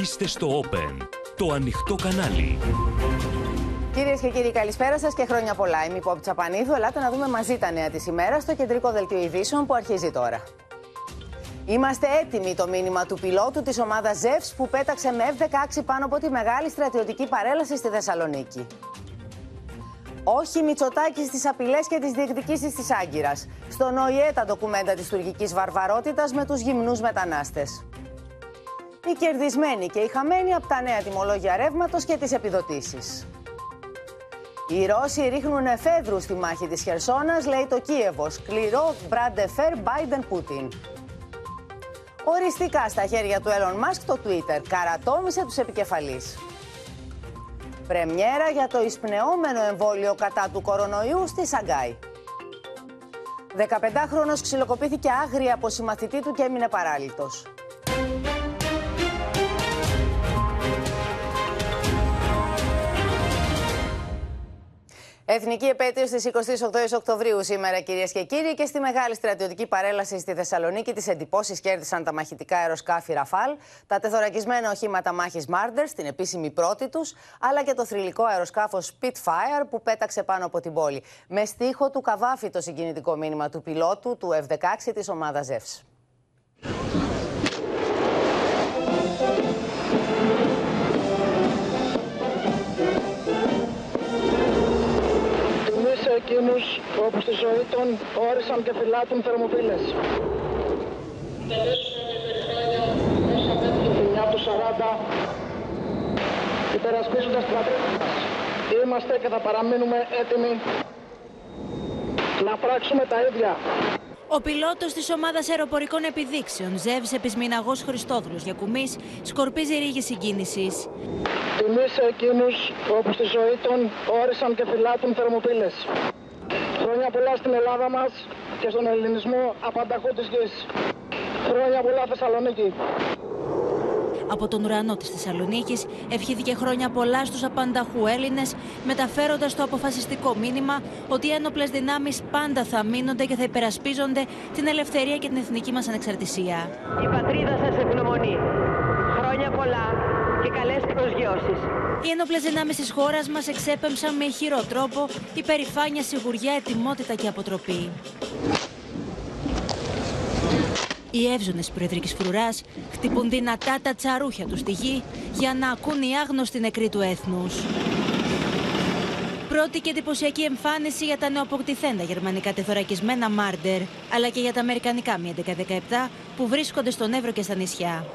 Είστε στο Open, το ανοιχτό κανάλι. Κυρίες και κύριοι, καλησπέρα σας και χρόνια πολλά. Είμαι η Πόπη Τσαπανίδου. Ελάτε να δούμε μαζί τα νέα της ημέρα στο κεντρικό δελτίο ειδήσεων που αρχίζει τώρα. Είμαστε έτοιμοι το μήνυμα του πιλότου της ομάδας ΖΕΦΣ που πέταξε με F-16 πάνω από τη μεγάλη στρατιωτική παρέλαση στη Θεσσαλονίκη. Όχι Μητσοτάκης στι απειλές και τις διεκδικήσεις της Άγκυρας. Στον ΟΗΕ τα ντοκουμέντα της τουρκικής βαρβαρότητας με τους γυμνούς μετανάστες. Οι κερδισμένοι και οι χαμένοι από τα νέα τιμολόγια ρεύματος και τις επιδοτήσεις. Οι Ρώσοι ρίχνουν εφέδρου στη μάχη της Χερσόνας, λέει το Κίεβο. Σκληρό μπραντεφέρ Biden-Putin. Οριστικά στα χέρια του Elon Musk το Twitter καρατόμησε τους επικεφαλείς. Πρεμιέρα για το εισπνεώμενο εμβόλιο κατά του κορονοϊού στη Σαγκάη. 15χρονος ξυλοκοπήθηκε άγρια από συμμαθητή του και έμεινε παράλυτος. Εθνική επέτειος της 28 Οκτωβρίου σήμερα, κυρίες και κύριοι, και στη μεγάλη στρατιωτική παρέλαση στη Θεσσαλονίκη, τις εντυπώσεις κέρδισαν τα μαχητικά αεροσκάφη Ραφάλ, τα τεθωρακισμένα οχήματα μάχης Μάρντερ, στην επίσημη πρώτη τους, αλλά και το θρηλυκό αεροσκάφο Spitfire που πέταξε πάνω από την πόλη. Με στίχο του Καβάφη το συγκινητικό μήνυμα του πιλότου του F-16 της ομάδας Ζεύς. Εκείνους όπου στη ζωή των όρισαν και φυλάτουν θερμοφύλες. Τελέσουμε με περηφάνεια όσα μέτρη τη τους 40 υπερασπίζοντας την πατρίδα μας. Είμαστε και θα παραμείνουμε έτοιμοι να πράξουμε τα ίδια. Ο πιλότος της ομάδας αεροπορικών επιδείξεων, Ζεύς Επισμηναγός Χριστόδουλος Γιακουμής, σκορπίζει ρίγη συγκίνησης. Τιμή σε εκείνου όπου στη ζωή των όρισαν και φυλάτουν θερμοπύλες. Χρόνια πολλά στην Ελλάδα μας και στον ελληνισμό απανταχού της γης. Χρόνια πολλά Θεσσαλονίκη από τον ουρανό της Θεσσαλονίκης ευχήθηκε χρόνια πολλά στους απανταχού Έλληνες μεταφέροντας το αποφασιστικό μήνυμα ότι οι ένοπλες δυνάμεις πάντα θα μείνονται και θα υπερασπίζονται την ελευθερία και την εθνική μας ανεξαρτησία. Η πατρίδα σας ευγνωμονεί. Χρόνια πολλά και καλές προσγειώσεις. Οι ένοπλες δυνάμεις της χώρας μας εξέπεμψαν με ηχηρό τρόπο υπερηφάνεια, σιγουριά, ετοιμότητα και αποτροπή. Οι εύζωνες προεδρικής φρουράς χτυπούν δυνατά τα τσαρούχια τους στη γη για να ακούν οι άγνωστοι νεκροί του έθνους. Πρώτη και εντυπωσιακή εμφάνιση για τα νεοποκτηθέντα γερμανικά τεθωρακισμένα Μάρντερ, αλλά και για τα αμερικανικά Mi 1117 που βρίσκονται στον Εύρο και στα νησιά.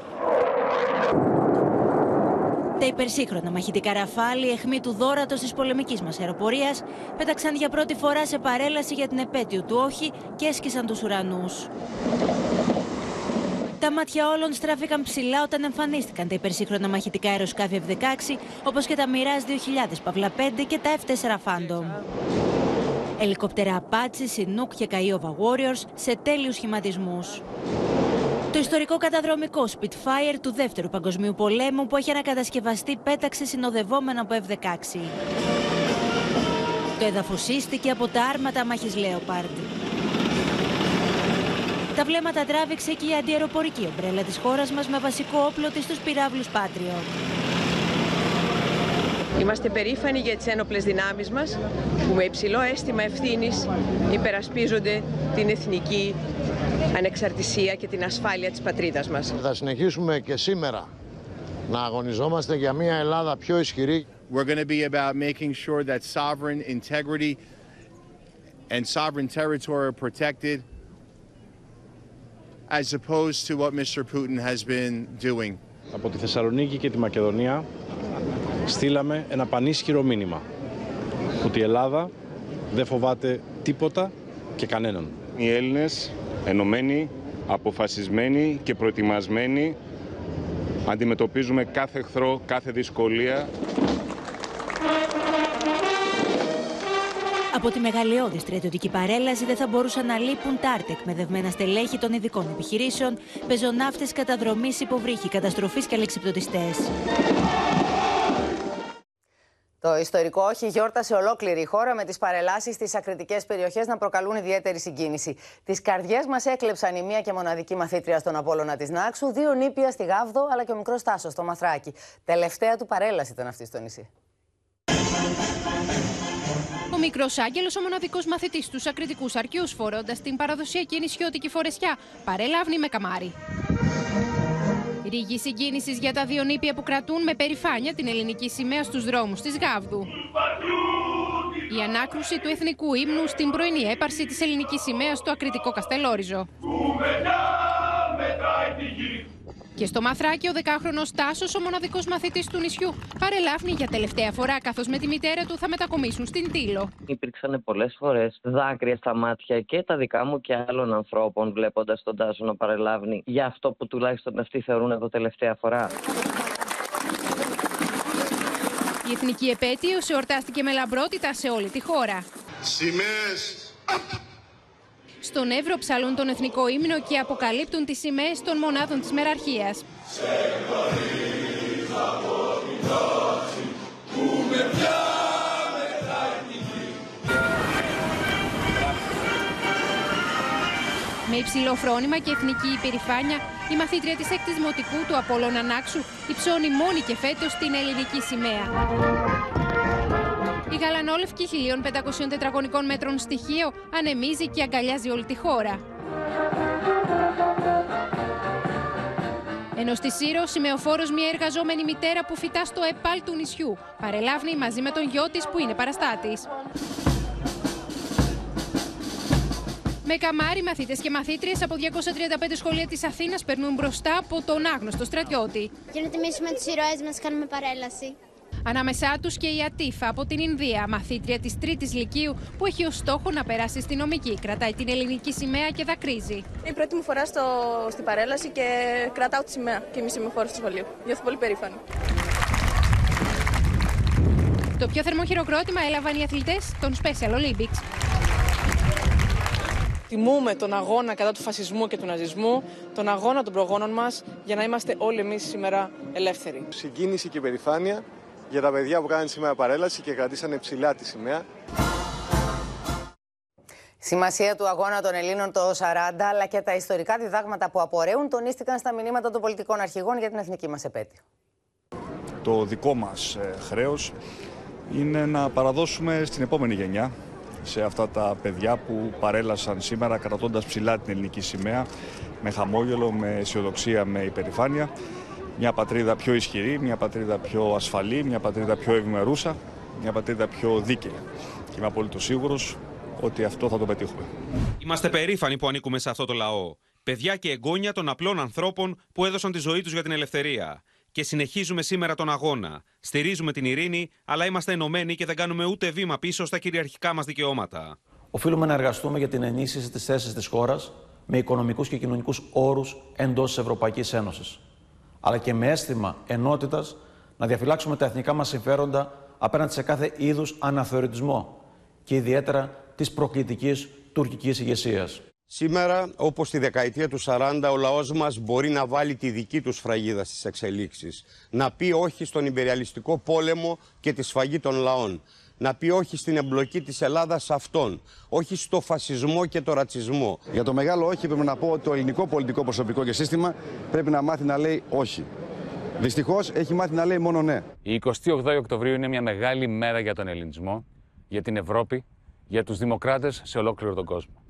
Τα υπερσύγχρονα μαχητικά ραφάλι, εχμή του δόρατος της πολεμικής μας αεροπορίας, πέταξαν για πρώτη φορά σε παρέλαση για την επέτειο του όχι και έσκησαν τους ουρανούς. Τα μάτια όλων στράφηκαν ψηλά όταν εμφανίστηκαν τα υπερσύγχρονα μαχητικά αεροσκάφη F-16, όπως και τα Mirage 2000 Παυλα 5 και τα F-4 Phantom. Ελικόπτερα Apache, Chinook και Kiowa Warriors σε τέλειους σχηματισμούς. Το ιστορικό καταδρομικό Spitfire του Δεύτερου Παγκοσμίου Πολέμου που έχει ανακατασκευαστεί πέταξε συνοδευόμενο από F-16. Το εδαφοσίστηκε από τα άρματα μάχης Leopard. Τα βλέμματα τράβηξε και η αντιεροπορική ομπρέλα της χώρας μας με βασικό όπλο της τους πυράβλους Πάτριο. Είμαστε περήφανοι για τις ένοπλες δυνάμεις μας που με υψηλό αίσθημα ευθύνης υπερασπίζονται την εθνική ανεξαρτησία και την ασφάλεια της πατρίδας μας. Θα συνεχίσουμε και σήμερα να αγωνιζόμαστε για μια Ελλάδα πιο ισχυρή. We're going to be about making sure that sovereign integrity and sovereign territory are protected as opposed to what Mr. Putin has been doing. Από τη Θεσσαλονίκη και τη Μακεδονία στείλαμε ένα πανίσχυρο μήνυμα ότι η Ελλάδα δεν φοβάται τίποτα και κανέναν. Οι Έλληνες ενωμένοι, αποφασισμένοι και προετοιμασμένοι αντιμετωπίζουμε κάθε εχθρό, κάθε δυσκολία Από τη μεγαλειώδη στρατιωτική παρέλαση δεν θα μπορούσαν να λείπουν τα άρτε εκμεδευμένα στελέχη των ειδικών επιχειρήσεων, πεζοναύτες καταδρομής, υποβρύχη, καταστροφής και αλεξιπτωτιστές. Το ιστορικό όχι γιόρτασε ολόκληρη η χώρα με τις παρελάσεις στις ακριτικές περιοχές να προκαλούν ιδιαίτερη συγκίνηση. Τις καρδιές μας έκλεψαν η μία και μοναδική μαθήτρια στον Απόλωνα της Νάξου, δύο νήπια στη Γάβδο αλλά και ο μικρός Τάσος στο Μαθράκι. Τελευταία του παρέλαση ήταν αυτή στο νησί. Ο μικρός Άγγελος, ο μοναδικός μαθητής του ακριτικού αρκείου, φορώντας την παραδοσιακή νησιώτικη φορεσιά, παρέλαβνη με καμάρι. Ρίγη συγκίνησης για τα δύο νήπια που κρατούν με περηφάνεια την ελληνική σημαία στους δρόμους της Γάβδου. Η ανάκρουση του εθνικού ύμνου στην πρωινή έπαρση της ελληνικής σημαίας στο ακριτικό Καστελόριζο. Και στο Μαθράκι, ο 10χρονο Τάσος, ο μοναδικός μαθητής του νησιού, παρελάφνει για τελευταία φορά, καθώς με τη μητέρα του θα μετακομίσουν στην Τήλο. Υπήρξαν πολλές φορές δάκρυα στα μάτια και τα δικά μου και άλλων ανθρώπων, βλέποντας τον Τάσο να παρελάβει για αυτό που τουλάχιστον αυτοί θεωρούν εδώ τελευταία φορά. Η εθνική επέτειο εορτάστηκε με λαμπρότητα σε όλη τη χώρα. Σημαίες στον Εύρο ψαλούν τον εθνικό ύμνο και αποκαλύπτουν τις σημαίες των μονάδων της μεραρχίας. Με υψηλό φρόνημα και εθνική υπερηφάνεια, η μαθήτρια της έκτης Δημοτικού του Απόλλωνα Νάξου υψώνει μόνη και φέτος την ελληνική σημαία. Η γαλανόλευκη 1.500 τετραγωνικών μέτρων στοιχείο ανεμίζει και αγκαλιάζει όλη τη χώρα. Ενώ στη Σύρο, σημεοφόρος μια εργαζόμενη μητέρα που φυτά στο ΕΠΑΛ του νησιού. Παρελάβνει μαζί με τον γιο της που είναι παραστάτης. Με καμάρι, μαθήτες και μαθήτριες από 235 σχολεία της Αθήνας περνούν μπροστά από τον άγνωστο στρατιώτη. Για να τιμήσουμε του ηρωέ μας, κάνουμε παρέλαση. Ανάμεσά τους και η Ατίφα από την Ινδία, μαθήτρια της Τρίτης Λυκείου, που έχει ως στόχο να περάσει στη νομική. Κρατάει την ελληνική σημαία και δακρύζει. Είναι η πρώτη μου φορά στο, στην παρέλαση και κρατάω τη σημαία και είμαι σημειοφόρο του σχολείου. Νιώθω πολύ περήφανη. Το πιο θερμό χειροκρότημα έλαβαν οι αθλητές των Special Olympics. Τιμούμε τον αγώνα κατά του φασισμού και του ναζισμού, τον αγώνα των προγόνων μας για να είμαστε όλοι εμείς σήμερα ελεύθεροι. Συγκίνηση και περηφάνεια για τα παιδιά που κάνουν σήμερα παρέλαση και κρατήσανε ψηλά τη σημαία. Σημασία του αγώνα των Ελλήνων το 40, αλλά και τα ιστορικά διδάγματα που απορρέουν, τονίστηκαν στα μηνύματα των πολιτικών αρχηγών για την εθνική μας επέτειο. Το δικό μας ε, χρέος είναι να παραδώσουμε στην επόμενη γενιά, σε αυτά τα παιδιά που παρέλασαν σήμερα κρατώντας ψηλά την ελληνική σημαία, με χαμόγελο, με αισιοδοξία, με υπερηφάνεια, μια πατρίδα πιο ισχυρή, μια πατρίδα πιο ασφαλή, μια πατρίδα πιο ευημερούσα, μια πατρίδα πιο δίκαιη. Και είμαι απολύτω σίγουρος ότι αυτό θα το πετύχουμε. Είμαστε περήφανοι που ανήκουμε σε αυτό το λαό. Παιδιά και εγγόνια των απλών ανθρώπων που έδωσαν τη ζωή τους για την ελευθερία. Και συνεχίζουμε σήμερα τον αγώνα. Στηρίζουμε την ειρήνη, αλλά είμαστε ενωμένοι και δεν κάνουμε ούτε βήμα πίσω στα κυριαρχικά μας δικαιώματα. Οφείλουμε να εργαστούμε για την ενίσχυση της θέσης της χώρας με οικονομικούς και κοινωνικούς όρους εντός της Ευρωπαϊκής Ένωσης αλλά και με αίσθημα ενότητας να διαφυλάξουμε τα εθνικά μας συμφέροντα απέναντι σε κάθε είδους αναθεωρητισμό και ιδιαίτερα της προκλητικής τουρκικής ηγεσίας. Σήμερα, όπως τη δεκαετία του 40, ο λαός μας μπορεί να βάλει τη δική του σφραγίδα στις εξελίξεις. Να πει όχι στον υπεριαλιστικό πόλεμο και τη σφαγή των λαών να πει όχι στην εμπλοκή της Ελλάδας σε αυτόν, όχι στο φασισμό και το ρατσισμό. Για το μεγάλο όχι πρέπει να πω ότι το ελληνικό πολιτικό προσωπικό και σύστημα πρέπει να μάθει να λέει όχι. Δυστυχώς έχει μάθει να λέει μόνο ναι. Η 28 Οκτωβρίου είναι μια μεγάλη μέρα για τον ελληνισμό, για την Ευρώπη, για τους δημοκράτες σε ολόκληρο τον κόσμο.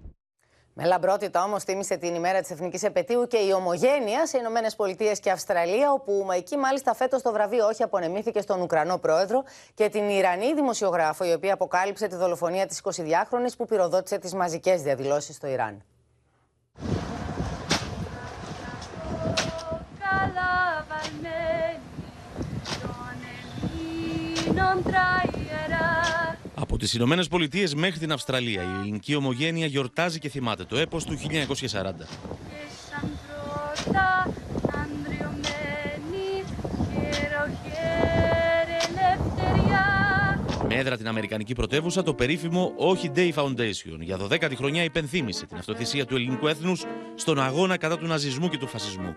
Με λαμπρότητα όμως τίμησε την ημέρα της Εθνικής Επαιτίου και η Ομογένεια σε Ηνωμένες Πολιτείες και Αυστραλία, όπου εκεί μάλιστα φέτος το βραβείο όχι απονεμήθηκε στον Ουκρανό πρόεδρο και την Ιρανή δημοσιογράφο, η οποία αποκάλυψε τη δολοφονία της 22χρονη που πυροδότησε τις μαζικές διαδηλώσεις στο Ιράν. Από τις Ηνωμένες Πολιτείες μέχρι την Αυστραλία, η ελληνική ομογένεια γιορτάζει και θυμάται το έπος του 1940. Με έδρα την Αμερικανική πρωτεύουσα, το περίφημο Όχι Day Foundation για 12η χρονιά υπενθύμησε την αυτοθυσία του ελληνικού έθνους στον αγώνα κατά του ναζισμού και του φασισμού.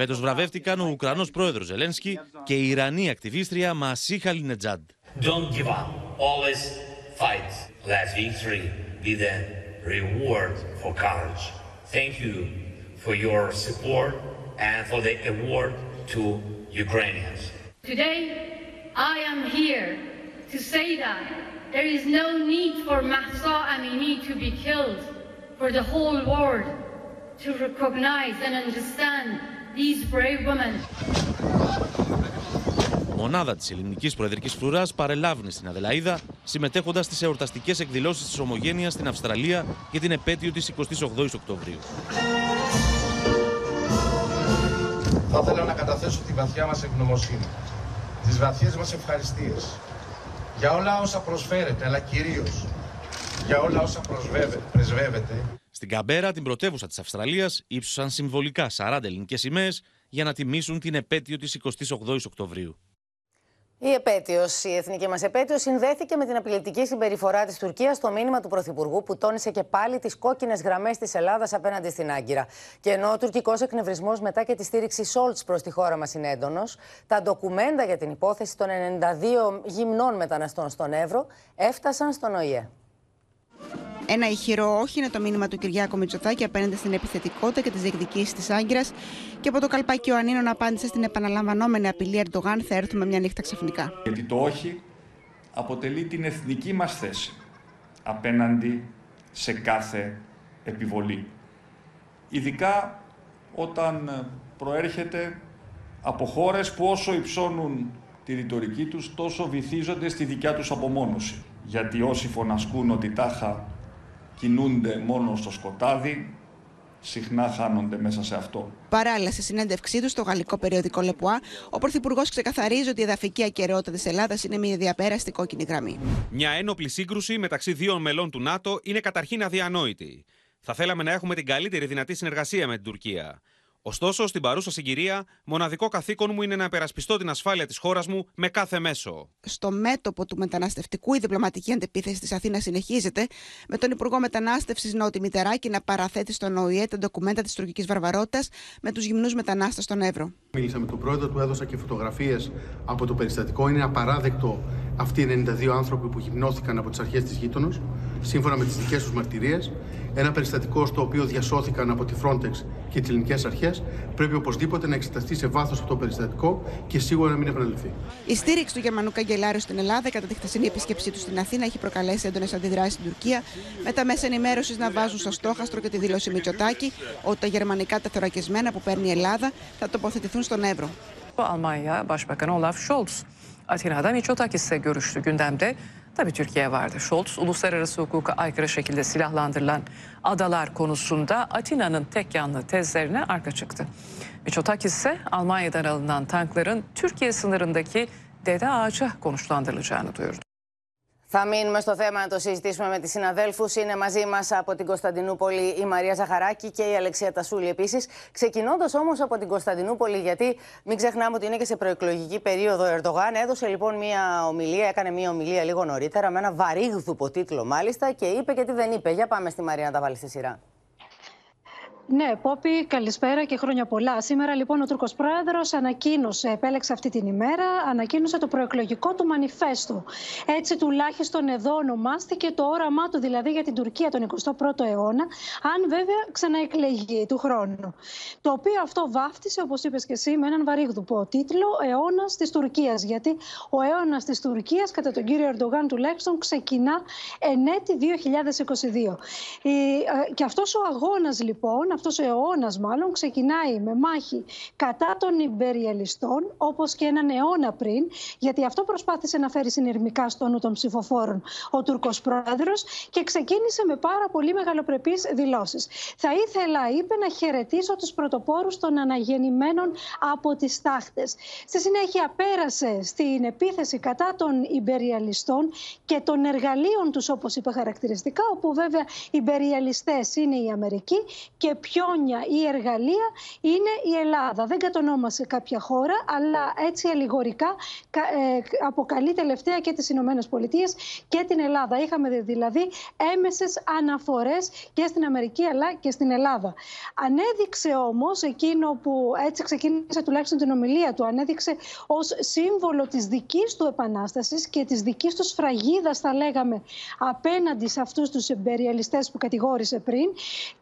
Φέτο βραβεύτηκαν ο Ουκρανό πρόεδρο Ζελένσκι και η Ιρανή ακτιβίστρια Μασί Χαλινετζάντ. Don't give up. Always fight. Let victory be the reward for courage. Thank you for your support and for the award to Ukrainians. Today, I am here to say that there is no need for Mahsa Amini to be killed, for the whole world to recognize and understand these brave women. Μονάδα της ελληνικής προεδρικής φρουράς παρελάβει στην Αδελαίδα, συμμετέχοντας στις εορταστικές εκδηλώσεις της Ομογένειας στην Αυστραλία για την επέτειο της 28η Οκτωβρίου. Θα ήθελα να καταθέσω τη βαθιά μας ευγνωμοσύνη, τις βαθιές μας ευχαριστίες για όλα όσα προσφέρετε, αλλά κυρίως για όλα όσα προσβεύε- πρεσβεύετε Στην Καμπέρα, την πρωτεύουσα της Αυστραλίας, ύψωσαν συμβολικά 40 ελληνικές σημαίες για να τιμήσουν την επέτειο της 28η Οκτωβρίου. Η επέτειος, η εθνική μας επέτειος, συνδέθηκε με την απειλητική συμπεριφορά της Τουρκίας στο μήνυμα του Πρωθυπουργού, που τόνισε και πάλι τις κόκκινες γραμμές της Ελλάδας απέναντι στην Άγκυρα. Και ενώ ο τουρκικός εκνευρισμός μετά και τη στήριξη Σόλτς προς τη χώρα μας είναι έντονος, τα ντοκουμέντα για την υπόθεση των 92 γυμνών μεταναστών στον Εύρο έφτασαν στον ΟΗΕ. Ένα ηχηρό όχι είναι το μήνυμα του Κυριάκου Μητσοτάκη απέναντι στην επιθετικότητα και τις διεκδικήσεις της Άγκυρας. Και από το καλπάκι ο Ανίνων απάντησε στην επαναλαμβανόμενη απειλή Ερντογάν: Θα έρθουμε μια νύχτα ξαφνικά. Γιατί το όχι αποτελεί την εθνική μας θέση απέναντι σε κάθε επιβολή. Ειδικά όταν προέρχεται από χώρες που όσο υψώνουν τη ρητορική τους, τόσο βυθίζονται στη δικιά τους απομόνωση. Γιατί όσοι φωνασκούν ότι τάχα κινούνται μόνο στο σκοτάδι, συχνά χάνονται μέσα σε αυτό. Παράλληλα, σε συνέντευξή του στο γαλλικό περιοδικό Λεπουά, ο Πρωθυπουργός ξεκαθαρίζει ότι η εδαφική ακαιρεότητα της Ελλάδας είναι μια διαπέραστη κόκκινη γραμμή. Μια ένοπλη σύγκρουση μεταξύ δύο μελών του ΝΑΤΟ είναι καταρχήν αδιανόητη. Θα θέλαμε να έχουμε την καλύτερη δυνατή συνεργασία με την Τουρκία. Ωστόσο, στην παρούσα συγκυρία, μοναδικό καθήκον μου είναι να υπερασπιστώ την ασφάλεια της χώρας μου με κάθε μέσο. Στο μέτωπο του μεταναστευτικού, η διπλωματική αντεπίθεση της Αθήνας συνεχίζεται, με τον Υπουργό Μετανάστευσης Νότι Μητεράκη να παραθέτει στον ΟΗΕ τα ντοκουμέντα της τουρκικής βαρβαρότητας με τους γυμνούς μετανάστες στον Εύρο. Μίλησα με τον πρόεδρο του, έδωσα και φωτογραφίες από το περιστατικό. Είναι απαράδεκτο αυτοί οι 92 άνθρωποι που γυμνώθηκαν από τις αρχές της γείτονος, σύμφωνα με τις δικές τους μαρτυρίες. Ένα περιστατικό στο οποίο διασώθηκαν από τη Frontex και τις ελληνικές αρχές. Πρέπει οπωσδήποτε να εξεταστεί σε βάθος αυτό το περιστατικό και σίγουρα να μην επαναληφθεί. Η στήριξη του Γερμανού Καγκελάριου στην Ελλάδα κατά τη χθεσινή επίσκεψή του στην Αθήνα έχει προκαλέσει έντονες αντιδράσεις στην Τουρκία, με τα μέσα ενημέρωσης να βάζουν στο στόχαστρο και τη δήλωση Μητσοτάκη ότι τα γερμανικά τεθωρακισμένα που παίρνει η Ελλάδα θα τοποθετηθούν στον Εύρο. Almanya Başbakanı Olaf Scholz Atina'da Mitsotakis'le görüştü. Gündemde tabii Türkiye vardı. Scholz uluslararası hukuka aykırı şekilde silahlandırılan adalar konusunda Atina'nın tek yanlı tezlerine arka çıktı. Mitsotakis ise Almanya'dan alınan tankların Türkiye sınırındaki Dede Ağaç'a konuşlandırılacağını duyurdu. Θα μείνουμε στο θέμα να το συζητήσουμε με τις συναδέλφους. Είναι μαζί μας από την Κωνσταντινούπολη η Μαρία Ζαχαράκη και η Αλεξία Τασούλη επίσης. Ξεκινώντας όμως από την Κωνσταντινούπολη, γιατί μην ξεχνάμε ότι είναι και σε προεκλογική περίοδο ο Ερντογάν. Έδωσε λοιπόν μια ομιλία, έκανε μια ομιλία λίγο νωρίτερα, με ένα βαρύγδουπο τίτλο μάλιστα και είπε και τι δεν είπε. Για πάμε στη Μαρία να τα βάλει στη σειρά. Ναι, Πόπη, καλησπέρα και χρόνια πολλά. Σήμερα λοιπόν ο Τούρκος Πρόεδρος ανακοίνωσε, επέλεξε αυτή την ημέρα, ανακοίνωσε το προεκλογικό του μανιφέστο. Έτσι τουλάχιστον εδώ ονομάστηκε το όραμά του δηλαδή για την Τουρκία τον 21ο αιώνα, αν βέβαια ξαναεκλεγεί του χρόνου. Το οποίο αυτό βάφτισε, όπως είπες και εσύ, με έναν βαρύγδουπο τίτλο αιώνας της Τουρκίας. Γιατί ο αιώνας της Τουρκίας, κατά τον κύριο Ερντογάν τουλάχιστον, ξεκινά εν έτη 2022. Η, ε, και αυτός ο αγώνας λοιπόν, αυτός ο αιώνας, μάλλον, ξεκινάει με μάχη κατά των υπεριαλιστών, όπως και έναν αιώνα πριν, γιατί αυτό προσπάθησε να φέρει συνειρμικά στο νου των ψηφοφόρων ο Τούρκος πρόεδρος και ξεκίνησε με πάρα πολύ μεγαλοπρεπείς δηλώσεις. Θα ήθελα, είπε, να χαιρετήσω τους πρωτοπόρους των αναγεννημένων από τις τάχτες. Στη συνέχεια πέρασε στην επίθεση κατά των υπεριαλιστών και των εργαλείων τους, όπως είπε χαρακτηριστικά, όπου βέβαια οι υπεριαλιστές είναι η Αμερική και πιόνια ή εργαλεία είναι η Ελλάδα. Δεν κατονόμασε κάποια χώρα, αλλά έτσι αλληγορικά ε, αποκαλεί τελευταία και τις Ηνωμένες Πολιτείες και την Ελλάδα. Είχαμε δηλαδή έμεσες αναφορές και στην Αμερική αλλά και στην Ελλάδα. Ανέδειξε όμως εκείνο που έτσι ξεκίνησε τουλάχιστον την ομιλία του, ανέδειξε ως σύμβολο της δικής του επανάστασης και της δικής του σφραγίδας θα λέγαμε απέναντι σε αυτούς τους εμπεριαλιστές που κατηγόρησε πριν,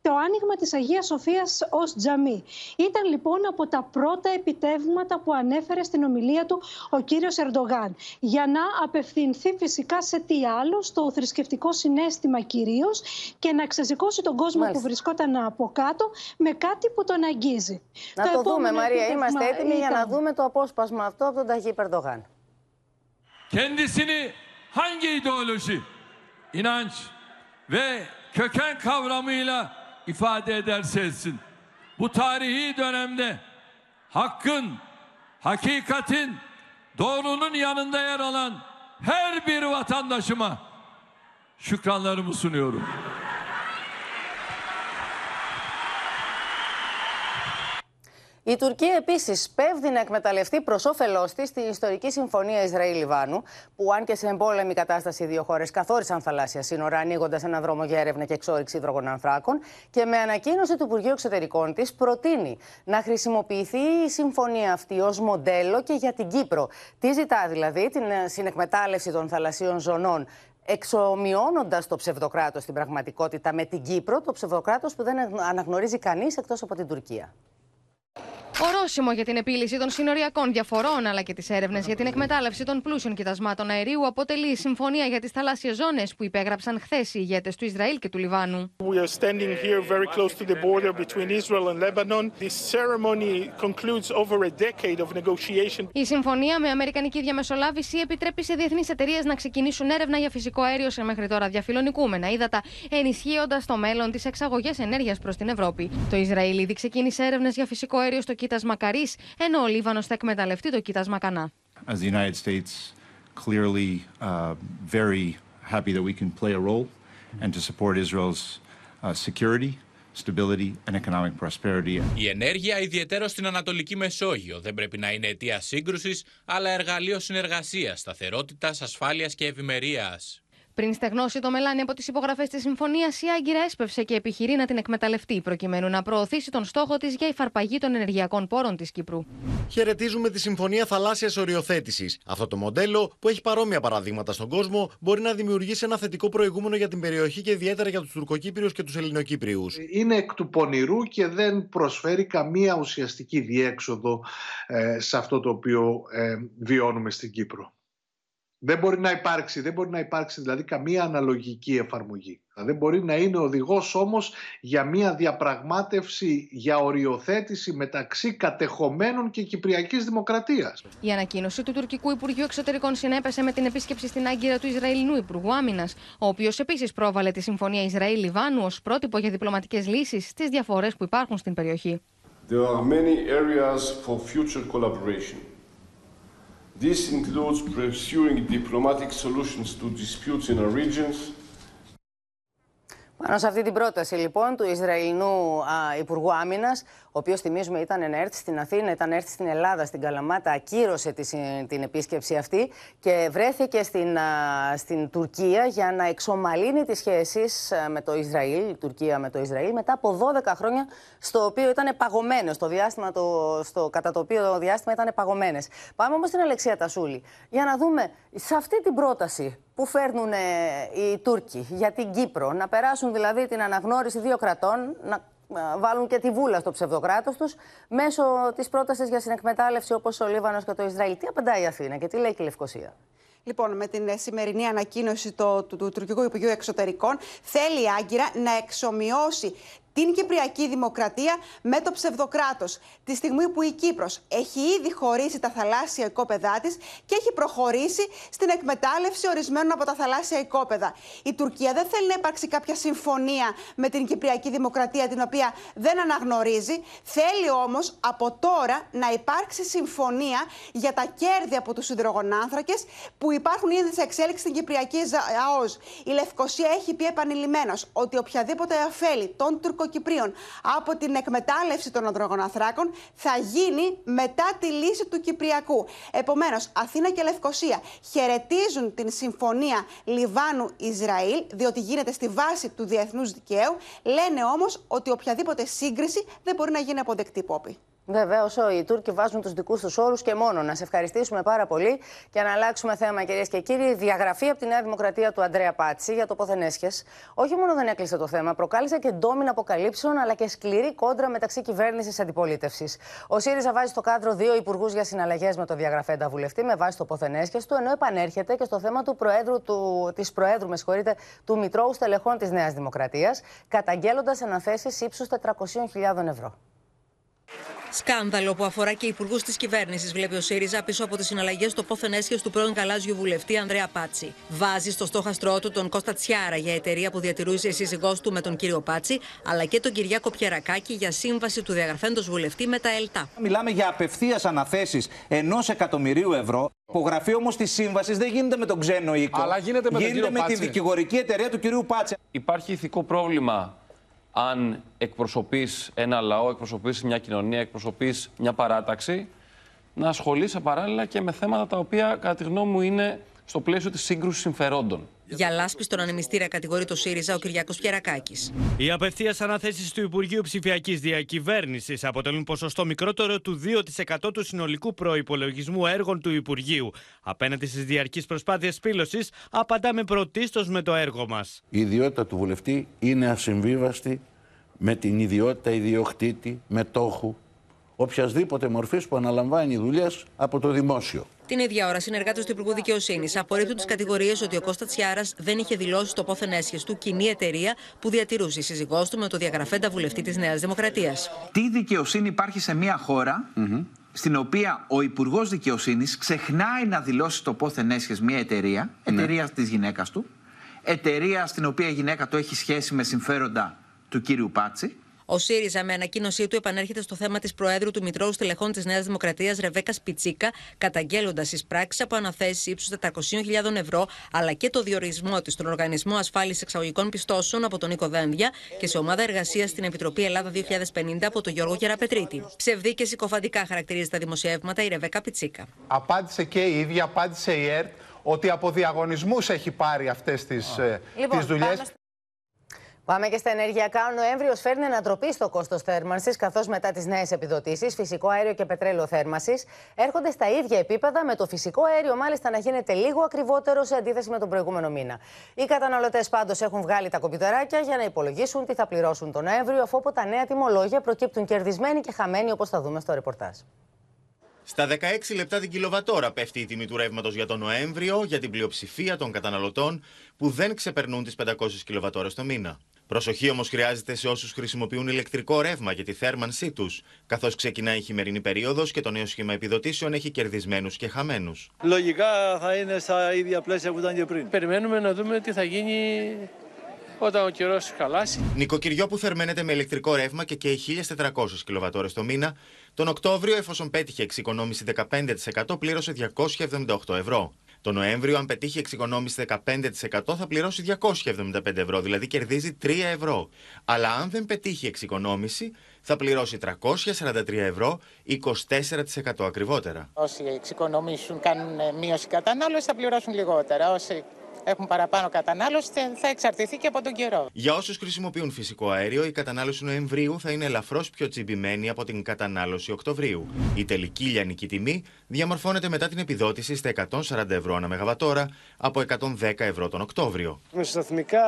το άνοιγμα της Αγίας Σοφίας ως τζαμί. Ήταν λοιπόν από τα πρώτα επιτεύγματα που ανέφερε στην ομιλία του ο κύριος Ερντογάν για να απευθυνθεί φυσικά σε τι άλλο, στο θρησκευτικό συνέστημα κυρίως και να ξεσηκώσει τον κόσμο που βρισκόταν από κάτω με κάτι που τον αγγίζει. Να το, δούμε Μαρία, είμαστε έτοιμοι για να δούμε το απόσπασμα αυτό από τον Ταγί Περντογάν. Kendisini hangi ideoloji, inanç ve köken kavramıyla ifade ederse etsin. Bu tarihi dönemde hakkın, hakikatin, doğrunun yanında yer alan her bir vatandaşıma şükranlarımı sunuyorum. Η Τουρκία επίσης πέφτει να εκμεταλλευτεί προς όφελός της την ιστορική συμφωνία Ισραήλ-Λιβάνου, που αν και σε εμπόλεμη κατάσταση οι δύο χώρες καθόρισαν θαλάσσια σύνορα, ανοίγοντας ένα δρόμο για έρευνα και εξόριξη υδρογονανθράκων, και με ανακοίνωση του Υπουργείου Εξωτερικών της προτείνει να χρησιμοποιηθεί η συμφωνία αυτή ως μοντέλο και για την Κύπρο. Τι ζητά δηλαδή, την συνεκμετάλλευση των θαλασσίων ζωνών εξομοιώνοντας το ψευδοκράτος στην πραγματικότητα με την Κύπρο, το ψευδοκράτος που δεν αναγνωρίζει κανείς εκτός από την Τουρκία. Ορόσημο για την επίλυση των συνοριακών διαφορών αλλά και τις έρευνες για την εκμετάλλευση των πλούσιων κοιτασμάτων αερίου αποτελεί η συμφωνία για τις θαλάσσιες ζώνες που υπέγραψαν χθες οι ηγέτες του Ισραήλ και του Λιβάνου. We are standing here very close to the border between Israel and Lebanon. This ceremony concludes over a decade of negotiation. Η συμφωνία με αμερικανική διαμεσολάβηση επιτρέπει σε διεθνείς εταιρείες να ξεκινήσουν έρευνα για φυσικό αέριο σε μέχρι τώρα διαφιλονικούμενα ύδατα, ενισχύοντας το μέλλον τη εξαγωγές ενέργειας προς την Ευρώπη. Το Ισραήλ ήδη ξεκίνησε έρευνες για φυσικό αέριο στο κοίτασμα Καρή, ενώ ο Λίβανος θα εκμεταλλευτεί το κοίτασμα Κανά. As the United States, clearly uh, very happy that we can play a role and to support Israel's uh, security, stability and economic prosperity. Η ενέργεια, ιδιαίτερα στην Ανατολική Μεσόγειο, δεν πρέπει να είναι αιτία σύγκρουσης, αλλά εργαλείο συνεργασίας, σταθερότητας, ασφάλειας και ευημερίας. Πριν στεγνώσει το μελάνι από τις υπογραφές της συμφωνίας, η Άγκυρα έσπευσε και επιχειρεί να την εκμεταλλευτεί, προκειμένου να προωθήσει τον στόχο της για υφαρπαγή των ενεργειακών πόρων της Κύπρου. Χαιρετίζουμε τη Συμφωνία Θαλάσσιας Οριοθέτησης. Αυτό το μοντέλο, που έχει παρόμοια παραδείγματα στον κόσμο, μπορεί να δημιουργήσει ένα θετικό προηγούμενο για την περιοχή και ιδιαίτερα για τους Τουρκοκύπριους και τους Ελληνοκύπριους. Είναι εκ του πονηρού και δεν προσφέρει καμία ουσιαστική διέξοδο ε, σε αυτό το οποίο ε, βιώνουμε στην Κύπρο. Δεν μπορεί να υπάρξει, δεν μπορεί να υπάρξει δηλαδή καμία αναλογική εφαρμογή. Δεν μπορεί να είναι οδηγός όμως για μια διαπραγμάτευση για οριοθέτηση μεταξύ κατεχομένων και κυπριακής δημοκρατίας. Η ανακοίνωση του τουρκικού Υπουργείου Εξωτερικών συνέπεσε με την επίσκεψη στην Άγκυρα του Ισραηλινού Υπουργού Άμυνας, ο οποίος επίσης πρόβαλε τη Συμφωνία Ισραήλ-Λιβάνου ως πρότυπο για διπλωματικές λύσεις στις διαφορές που υπάρχουν στην περιοχή. There are many areas for future collaboration. This includes pursuing diplomatic solutions to disputes in our regions. Πάνω σε αυτή την πρόταση λοιπόν του Ισραηλινού α, Υπουργού Άμυνας, ο οποίος θυμίζουμε ήταν να έρθει στην Αθήνα, ήταν να έρθει στην Ελλάδα, στην Καλαμάτα, ακύρωσε τη, την επίσκεψη αυτή και βρέθηκε στην, στην Τουρκία για να εξομαλύνει τις σχέσεις με το Ισραήλ, η Τουρκία με το Ισραήλ, μετά από 12 χρόνια στο οποίο ήταν παγωμένο, στο διάστημα το, στο, κατά το οποίο το διάστημα ήταν παγωμένες. Πάμε όμως στην Αλεξία Τασούλη για να δούμε σε αυτή την πρόταση που φέρνουν ε, οι Τούρκοι; Για την Κύπρο, να περάσουν δηλαδή την αναγνώριση δύο κρατών, να ε, βάλουν και τη βούλα στο ψευδοκράτος τους μέσω της πρότασης για συνεκμετάλλευση όπως ο Λίβανος και το Ισραήλ. Τι απαντάει η Αθήνα και τι λέει και η Λευκοσία; Λοιπόν, με την σημερινή ανακοίνωση του, του, του Τουρκικού Υπουργείου Εξωτερικών, θέλει η Άγκυρα να εξομοιώσει την Κυπριακή Δημοκρατία με το ψευδοκράτος. Τη στιγμή που η Κύπρος έχει ήδη χωρίσει τα θαλάσσια οικόπεδά της και έχει προχωρήσει στην εκμετάλλευση ορισμένων από τα θαλάσσια οικόπεδα. Η Τουρκία δεν θέλει να υπάρξει κάποια συμφωνία με την Κυπριακή Δημοκρατία, την οποία δεν αναγνωρίζει. Θέλει όμως από τώρα να υπάρξει συμφωνία για τα κέρδη από τους υδρογονάνθρακες που υπάρχουν ήδη σε εξέλιξη στην Κυπριακή ΑΟΣ. Η Λευκοσία έχει πει επανειλημμένω ότι οποιαδήποτε αφέλη των Τουρκοκυπρίων από την εκμετάλλευση των υδρογονανθράκων θα γίνει μετά τη λύση του Κυπριακού. Επομένως, Αθήνα και Λευκοσία χαιρετίζουν την συμφωνία Λιβάνου-Ισραήλ, διότι γίνεται στη βάση του διεθνούς δικαίου. Λένε όμως ότι οποιαδήποτε σύγκριση δεν μπορεί να γίνει αποδεκτή, Πόπη. Βεβαίω, οι Τούρκοι βάζουν τους δικούς τους όρους και μόνο. Να σε ευχαριστήσουμε πάρα πολύ και να αλλάξουμε θέμα, κυρίες και κύριοι. Διαγραφή από τη Νέα Δημοκρατία του Αντρέα Πάτσι για το Ποθενέσχε. Όχι μόνο δεν έκλεισε το θέμα, προκάλεσε και ντόμιν αποκαλύψεων αλλά και σκληρή κόντρα μεταξύ κυβέρνησης και αντιπολίτευσης. Ο ΣΥΡΙΖΑ βάζει στο κάδρο δύο υπουργούς για συναλλαγές με το διαγραφέντα βουλευτή με βάση το Ποθενέσχε του, ενώ επανέρχεται και στο θέμα του Προέδρου, του, της Προέδρου με του Μητρώου Στελεχών της Νέας Δημοκρατίας, καταγγέλλοντας αναθέσεις ύψους 400.000 ευρώ. Σκάνδαλο που αφορά και υπουργούς της κυβέρνησης, βλέπει ο ΣΥΡΙΖΑ πίσω από τις συναλλαγές στο πόθεν έσχες του πρώην Γαλάζιου βουλευτή Ανδρέα Πάτσι. Βάζει στο στόχαστρό του τον Κώστα Τσιάρα για εταιρεία που διατηρούσε η σύζυγός του με τον κύριο Πάτσι, αλλά και τον Κυριάκο Πιερακάκη για σύμβαση του διαγραφέντος βουλευτή με τα ΕΛΤΑ. Μιλάμε για απευθείας αναθέσεις ενός εκατομμυρίου ευρώ. Υπογραφή όμως της σύμβασης δεν γίνεται με τον ξένο οίκο. Αλλά γίνεται με, γίνεται με τη δικηγορική εταιρεία του κυρίου Πάτση. Υπάρχει ηθικό πρόβλημα αν εκπροσωπείς ένα λαό, εκπροσωπείς μια κοινωνία, εκπροσωπείς μια παράταξη, να ασχολείσαι παράλληλα και με θέματα τα οποία, κατά τη γνώμη μου, είναι στο πλαίσιο της σύγκρουσης συμφερόντων. Για λάσπη στον ανεμιστήρα κατηγορεί το ΣΥΡΙΖΑ ο Κυριακό Πιερακάκη. Οι απευθεία αναθέσεις του Υπουργείου Ψηφιακής Διακυβέρνησης αποτελούν ποσοστό μικρότερο του 2% του συνολικού προπολογισμού έργων του Υπουργείου. Απέναντι στις διαρκείς προσπάθειες πύλωσης, απαντάμε πρωτίστως με το έργο μας. Η ιδιότητα του βουλευτή είναι ασυμβίβαστη με την ιδιότητα ιδιοκτήτη, μετόχου, οποιασδήποτε μορφής που αναλαμβάνει δουλειές από το δημόσιο. Την ίδια ώρα, συνεργάτες του Υπουργού Δικαιοσύνης απορρίπτουν τις κατηγορίες ότι ο Κώστας Τσιάρα δεν είχε δηλώσει το πόθεν έσχες του κοινή εταιρεία που διατηρούσε η σύζυγός του με το διαγραφέντα βουλευτή της Νέας Δημοκρατίας. Τι δικαιοσύνη υπάρχει σε μια χώρα στην οποία ο Υπουργός Δικαιοσύνης ξεχνάει να δηλώσει το πόθεν έσχες μια εταιρεία, ναι. εταιρεία της γυναίκας του, εταιρεία στην οποία η γυναίκα του έχει σχέση με συμφέροντα του κύριου Πάτσι, ο ΣΥΡΙΖΑ με ανακοίνωσή του επανέρχεται στο θέμα της Προέδρου του Μητρώου Στελεχών της Νέας Δημοκρατίας Ρεβέκα Πιτσίκα, καταγγέλλοντας τι πράξει από αναθέσεις ύψους 400.000 ευρώ, αλλά και το διορισμό της στον Οργανισμό Ασφάλισης Εξαγωγικών Πιστώσεων από τον Νίκο Δένδια και σε ομάδα εργασίας στην Επιτροπή Ελλάδα 2050 από τον Γιώργο Γεραπετρίτη. Ψευδή και συκοφαντικά χαρακτηρίζει τα δημοσιεύματα η Ρεβέκα Πιτσίκα. Απάντησε και η ίδια, απάντησε η ΕΡΤ ότι από διαγωνισμούς έχει πάρει αυτές τις ε, λοιπόν, δουλειές. Πάμε και στα ενεργειακά. Ο Νοέμβριος φέρνει ανατροπή στο κόστος θέρμανσης, καθώς μετά τις νέες επιδοτήσεις, φυσικό αέριο και πετρέλαιο θέρμανσης έρχονται στα ίδια επίπεδα, με το φυσικό αέριο μάλιστα να γίνεται λίγο ακριβότερο σε αντίθεση με τον προηγούμενο μήνα. Οι καταναλωτές πάντως έχουν βγάλει τα κομπιουτεράκια για να υπολογίσουν τι θα πληρώσουν τον Νοέμβριο, αφού από τα νέα τιμολόγια προκύπτουν κερδισμένοι και χαμένοι, όπως θα δούμε στο ρεπορτάζ. Στα 16 λεπτά την κιλοβατόρα πέφτει η τιμή του ρεύματος για τον Νοέμβριο για την πλειοψηφία των καταναλωτών που δεν ξεπερνούν τις 500 κιλοβατόρες το μήνα. Προσοχή όμως χρειάζεται σε όσους χρησιμοποιούν ηλεκτρικό ρεύμα για τη θέρμανσή τους, καθώς ξεκινάει η χειμερινή περίοδος και το νέο σχήμα επιδοτήσεων έχει κερδισμένους και χαμένους. Λογικά θα είναι στα ίδια πλαίσια που ήταν και πριν. Περιμένουμε να δούμε τι θα γίνει όταν ο καιρός χαλάσει. Νοικοκυριό που θερμαίνεται με ηλεκτρικό ρεύμα και καίει 1400 κιλοβατόρες το μήνα, τον Οκτώβριο, εφόσον πέτυχε εξοικονόμηση 15%, πλήρωσε 278 ευρώ. Το Νοέμβριο, αν πετύχει εξοικονόμηση 15%, θα πληρώσει 275 ευρώ, δηλαδή κερδίζει 3 ευρώ. Αλλά αν δεν πετύχει εξοικονόμηση, θα πληρώσει 343 ευρώ, 24% ακριβότερα. Όσοι εξοικονομήσουν, κάνουν μείωση κατανάλωσης, θα πληρώσουν λιγότερα. Όσοι έχουν παραπάνω κατανάλωση, θα εξαρτηθεί και από τον καιρό. Για όσους χρησιμοποιούν φυσικό αέριο, η κατανάλωση Νοεμβρίου θα είναι ελαφρώς πιο τσιμπημένη από την κατανάλωση Οκτωβρίου. Η τελική λιανική τιμή διαμορφώνεται μετά την επιδότηση στα 140 ευρώ ανά μεγαβατόρα από 110 ευρώ τον Οκτώβριο. Μεσοσταθμικά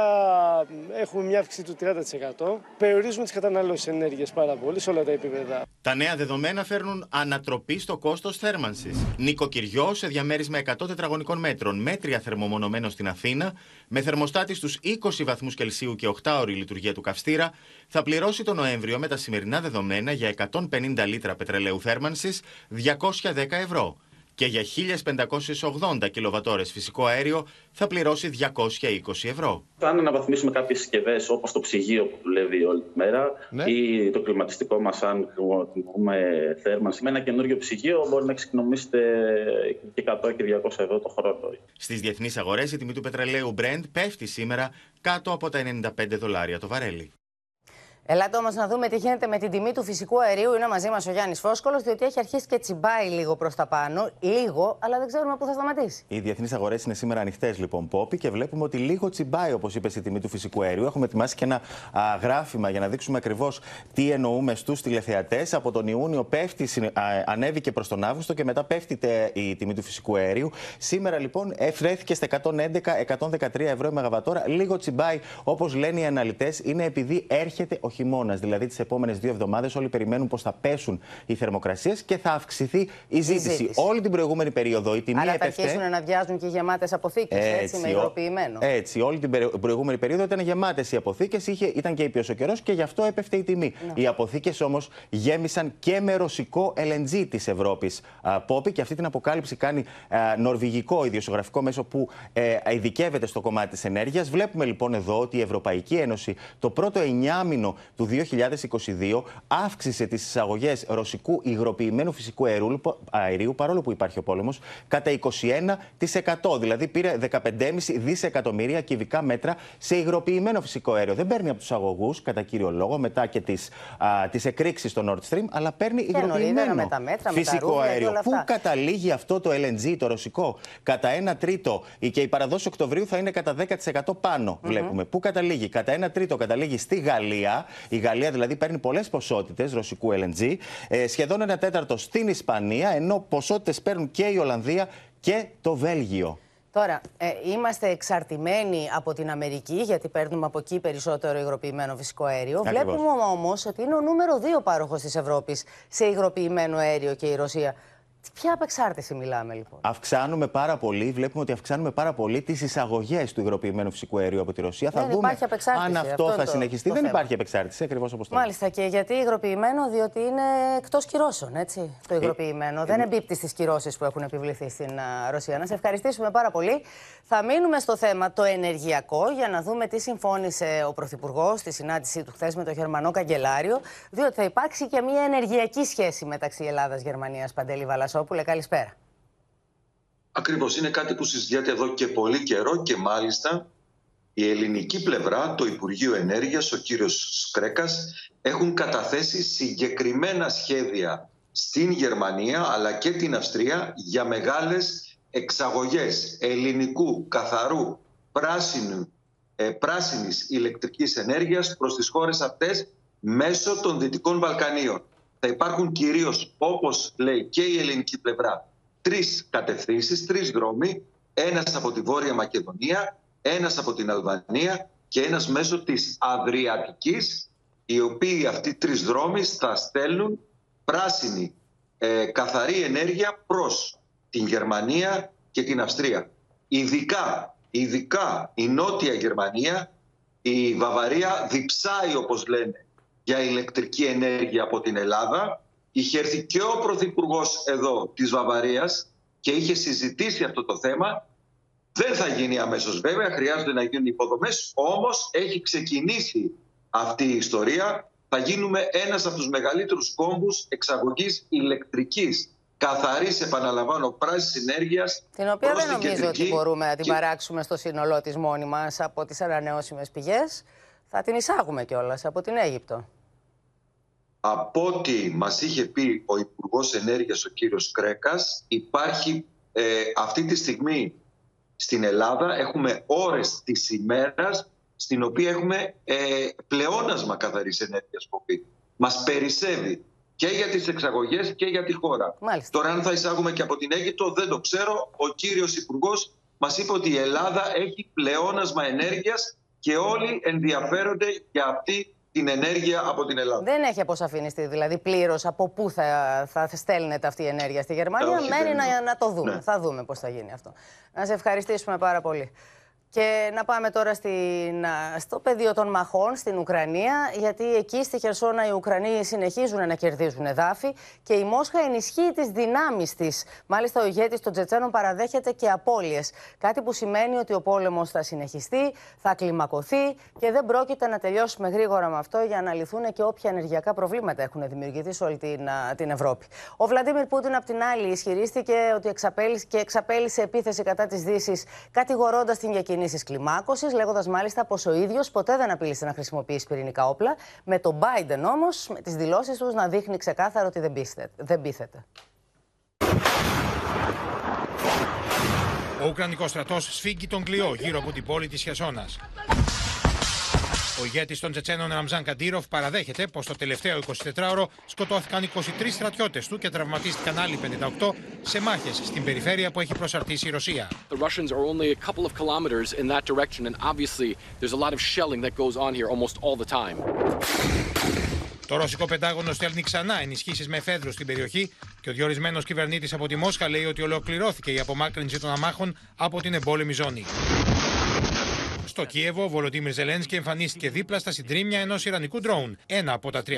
έχουμε μια αύξηση του 30%. Περιορίζουμε τις κατανάλωσει ενέργειας πάρα πολύ σε όλα τα επίπεδα. Τα νέα δεδομένα φέρνουν ανατροπή στο κόστος θέρμανσης. Νοικοκυριό σε διαμέρισμα 100 τετραγωνικών μέτρων, μέτρια θερμομονωμένο στην Αθήνα, με θερμοστάτη στους 20 βαθμούς Κελσίου και 8 ώρη λειτουργία του καυστήρα, θα πληρώσει το Νοέμβριο με τα σημερινά δεδομένα για 150 λίτρα πετρελαίου θέρμανσης 210 ευρώ και για 1580 κιλοβατόρες φυσικό αέριο θα πληρώσει 220 ευρώ. Αν αναβαθμίσουμε κάποιες συσκευές όπως το ψυγείο που δουλεύει όλη τη μέρα Ναι. ή το κλιματιστικό μας, αν χρησιμοποιούμε θέρμανση, με ένα καινούριο ψυγείο μπορεί να εξοικονομήσετε και 100 και 200 ευρώ το χρόνο. Στις διεθνείς αγορές η τιμή του πετρελαίου Brent πέφτει σήμερα κάτω από τα 95 δολάρια το βαρέλι. Ελάτε όμως να δούμε τι γίνεται με την τιμή του φυσικού αερίου. Είναι μαζί μας ο Γιάννης Φόσκολο, διότι έχει αρχίσει και τσιμπάει λίγο προς τα πάνω. Λίγο, αλλά δεν ξέρουμε πού θα σταματήσει. Οι διεθνείς αγορές είναι σήμερα ανοιχτές, λοιπόν, Πόπι, και βλέπουμε ότι λίγο τσιμπάει, όπως είπες, η τιμή του φυσικού αερίου. Έχουμε ετοιμάσει και ένα α, γράφημα για να δείξουμε ακριβώς τι εννοούμε στους τηλεθεατές. Από τον Ιούνιο πέφτει, συνε- α, ανέβηκε προς τον Αύγουστο και μετά πέφτει τε- η τιμή του φυσικού αερίου. Σήμερα, λοιπόν, εφρέθηκε στα 111-113 ευρώ η μεγαβατόρα. Λίγο τσιμπάει, όπως λένε οι αναλυτές, είναι επειδή έρχεται ο χειμώνας. Δηλαδή, τις επόμενες δύο εβδομάδες όλοι περιμένουν πως θα πέσουν οι θερμοκρασίες και θα αυξηθεί η ζήτηση. ζήτηση. Όλη την προηγούμενη περίοδο η τιμή Άρα θα έπεφτε. αρχίσουν να βιάζουν και γεμάτες αποθήκες, έτσι, με ο- υγροποιημένο. Έτσι, όλη την περι- προηγούμενη περίοδο ήταν γεμάτες οι αποθήκες, ήταν και ήπιος ο καιρός και γι' αυτό έπεφτε η τιμή. Ναι. Οι αποθήκες όμως γέμισαν και με ρωσικό LNG της Ευρώπης. Πόπη και αυτή την αποκάλυψη κάνει α, νορβηγικό ιδιοσιογραφικό μέσο που ε, ειδικεύεται στο κομμάτι της ενέργειας. Βλέπουμε λοιπόν εδώ ότι η Ευρωπαϊκή Ένωση το πρώτο εννιάμινο του 2022 αύξησε τις εισαγωγές ρωσικού υγροποιημένου φυσικού αερίου, αερίου παρόλο που υπάρχει ο πόλεμος, κατά 21%. Δηλαδή πήρε 15,5 δισεκατομμύρια κυβικά μέτρα σε υγροποιημένο φυσικό αέριο. Δεν παίρνει από τους αγωγούς, κατά κύριο λόγο, μετά και τις τις εκρήξεις στο Nord Stream, αλλά παίρνει Και νωρίτερα υγροποιημένο με τα μέτρα, με τα φυσικό ρούβλια και αέριο. όλα Πού αυτά. καταλήγει αυτό το LNG, το ρωσικό, κατά 1 τρίτο και η παραδόση Οκτωβρίου θα είναι κατά 10% πάνω, βλέπουμε. Πού καταλήγει, κατά 1 τρίτο καταλήγει στη Γαλλία. Η Γαλλία δηλαδή παίρνει πολλές ποσότητες ρωσικού LNG, ε, σχεδόν ένα τέταρτο στην Ισπανία, ενώ ποσότητες παίρνουν και η Ολλανδία και το Βέλγιο. Τώρα, ε, είμαστε εξαρτημένοι από την Αμερική, γιατί παίρνουμε από εκεί περισσότερο υγροποιημένο φυσικό αέριο. Ακριβώς. Βλέπουμε όμως ότι είναι ο νούμερο δύο πάροχος της Ευρώπης σε υγροποιημένο αέριο και η Ρωσία. Ποια απεξάρτηση μιλάμε λοιπόν; Αυξάνουμε πάρα πολύ, βλέπουμε ότι αυξάνουμε πάρα πολύ τις εισαγωγές του υγροποιημένου φυσικού αερίου από τη Ρωσία. Δεν θα δούμε υπάρχει απεξάρτηση, αν αυτό αυτό είναι θα το- συνεχιστεί. το Δεν θέμα. υπάρχει απεξάρτηση, ακριβώς όπως το λέτε. Μάλιστα και γιατί υγροποιημένο, διότι είναι εκτός κυρώσεων, έτσι. Το υγροποιημένο. Δεν εμπίπτει στις κυρώσεις που έχουν επιβληθεί στην α, Ρωσία. Να σε ευχαριστήσουμε πάρα πολύ. Θα μείνουμε στο θέμα το ενεργειακό για να δούμε τι συμφώνησε ο Πρωθυπουργός στη συνάντησή του χθες με τον Γερμανό Καγκελάριο. Διότι θα υπάρξει και μια ενεργειακή σχέση μεταξύ Ελλάδα-Γερμανία. Παντελή Βαλασόπουλε, καλησπέρα. Ακριβώς είναι κάτι που συζητιάται εδώ και πολύ καιρό και μάλιστα η ελληνική πλευρά, το Υπουργείο Ενέργειας, ο κύριος Σκρέκας, έχουν καταθέσει συγκεκριμένα σχέδια στην Γερμανία αλλά και την Αυστρία για μεγάλες εξαγωγές ελληνικού, καθαρού, πράσινου, ε, πράσινης ηλεκτρικής ενέργειας προς τις χώρες αυτές μέσω των Δυτικών Βαλκανίων. Θα υπάρχουν κυρίως, όπως λέει και η ελληνική πλευρά, τρεις κατευθύνσεις, τρεις δρόμοι, ένας από τη Βόρεια Μακεδονία, ένας από την Αλβανία και ένας μέσω της Αδριατικής, οι οποίοι αυτοί οι τρεις δρόμοι θα στέλνουν πράσινη ε, καθαρή ενέργεια προς την Γερμανία και την Αυστρία. Ειδικά, ειδικά η Νότια Γερμανία, η Βαβαρία διψάει όπως λένε για ηλεκτρική ενέργεια από την Ελλάδα. Είχε έρθει και ο Πρωθυπουργός εδώ της Βαβαρίας και είχε συζητήσει αυτό το θέμα. Δεν θα γίνει αμέσως βέβαια, χρειάζονται να γίνουν υποδομές, όμως έχει ξεκινήσει αυτή η ιστορία. Θα γίνουμε ένας από τους μεγαλύτερους κόμβους εξαγωγής ηλεκτρικής, καθαρής επαναλαμβάνω πράσινης ενέργειας Την οποία προς δεν την νομίζω ότι κεντρική μπορούμε να την και- παράξουμε στο σύνολό της μόνοι μας από τις ανανεώσιμες πηγές. Θα την εισάγουμε κιόλας από την Αίγυπτο. Από ό,τι μας είχε πει ο Υπουργός Ενέργειας ο κύριος Κρέκας υπάρχει ε, αυτή τη στιγμή στην Ελλάδα έχουμε ώρες της ημέρας στην οποία έχουμε ε, πλεόνασμα καθαρής ενέργειας κοπή. Μας περισσεύει και για τις εξαγωγές και για τη χώρα. Μάλιστα. Τώρα αν θα εισάγουμε και από την Αίγυπτο δεν το ξέρω. Ο κύριος Υπουργός μας είπε ότι η Ελλάδα έχει πλεόνασμα ενέργειας και όλοι ενδιαφέρονται για αυτή την ενέργεια από την Ελλάδα. Δεν έχει αποσαφινιστεί δηλαδή πλήρως από πού θα, θα στέλνεται αυτή η ενέργεια στη Γερμανία. Μένει να, να το δούμε. Ναι. Θα δούμε πώς θα γίνει αυτό. Να σε ευχαριστήσουμε πάρα πολύ. Και να πάμε τώρα στην, στο πεδίο των μαχών στην Ουκρανία, γιατί εκεί στη Χερσόνα οι Ουκρανοί συνεχίζουν να κερδίζουν εδάφη και η Μόσχα ενισχύει τις δυνάμεις της. Μάλιστα, ο ηγέτης των Τσετσένων παραδέχεται και απώλειες. Κάτι που σημαίνει ότι ο πόλεμος θα συνεχιστεί, θα κλιμακωθεί και δεν πρόκειται να τελειώσουμε γρήγορα με αυτό για να λυθούν και όποια ενεργειακά προβλήματα έχουν δημιουργηθεί σε όλη την, την Ευρώπη. Ο Βλαντίμιρ Πούτιν, απ' την άλλη, ισχυρίστηκε ότι εξαπέλυσε, και εξαπέλυσε επίθεση κατά της Δύσης, κατηγορώντας την για κινήσεις κλιμάκωσης, λέγοντας μάλιστα πως ο ίδιος ποτέ δεν απειλήσε να χρησιμοποιήσει πυρηνικά όπλα. Με τον Biden όμως, με τις δηλώσεις τους να δείχνει ξεκάθαρο ότι δεν, πείθεται. δεν πείθεται. Ο Ουκρανικός στρατός σφίγγει τον κλειό γύρω από την πόλη της Χερσόνας. Ο ηγέτης των Τσετσένων Ραμζάν Καντήροφ παραδέχεται πως το τελευταίο 24ωρο σκοτώθηκαν 23 στρατιώτες του και τραυματίστηκαν άλλοι 58 σε μάχες στην περιφέρεια που έχει προσαρτήσει η Ρωσία. The Russians are only a couple of kilometers in that direction and obviously there's a lot of shelling that goes on here almost all the time. Το Ρωσικό Πεντάγωνο στέλνει ξανά ενισχύσεις με εφέδρους στην περιοχή και ο διορισμένος κυβερνήτης από τη Μόσχα λέει ότι ολοκληρώθηκε η απομάκρυνση των αμάχων από την εμπόλεμη ζώνη. Στο Κίεβο, ο Βολοντίμιρ Ζελένσκι εμφανίστηκε δίπλα στα συντρίμια ενό Ιρανικού ντρόουν, ένα από τα 300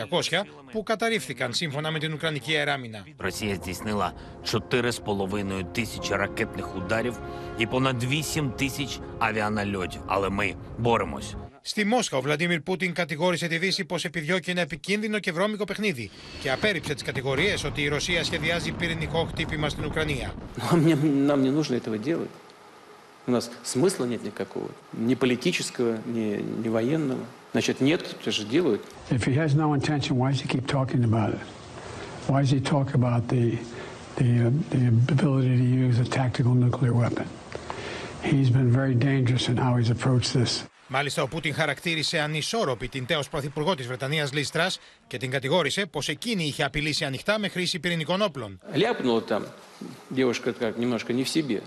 που καταρρίφθηκαν σύμφωνα με την Ουκρανική αεράμινα. Ρωσία здійснила 4,5 тисячі ракетних ударів і понад 8 тисяч авіанальотів. Але ми боремось. Στη Μόσχα, ο Βλαντίμιρ Πούτιν κατηγόρησε τη Δύση πω επιδιώκει ένα επικίνδυνο και βρώμικο παιχνίδι και απέρριψε τι κατηγορίε ότι η Ρωσία σχεδιάζει πυρηνικό χτύπημα στην Ουκρανία. Нам не нужно этого делать. У нас смысла нет никакого. Ни политического, ни, ни военного. Значит, нет, это же делают. If he has no intention, why does he keep talking about it? Why does he talk about the, the, uh, the ability to use a tactical nuclear weapon? He's been very dangerous in how he's approached this. Μάλιστα, ο Πούτιν χαρακτήρισε ανισόρροπη την τέο πρωθυπουργό τη Βρετανία Λίστρα και την κατηγόρησε πω εκείνη είχε απειλήσει ανοιχτά με χρήση πυρηνικών όπλων. Ляпнула там девушка как немножко не в себе.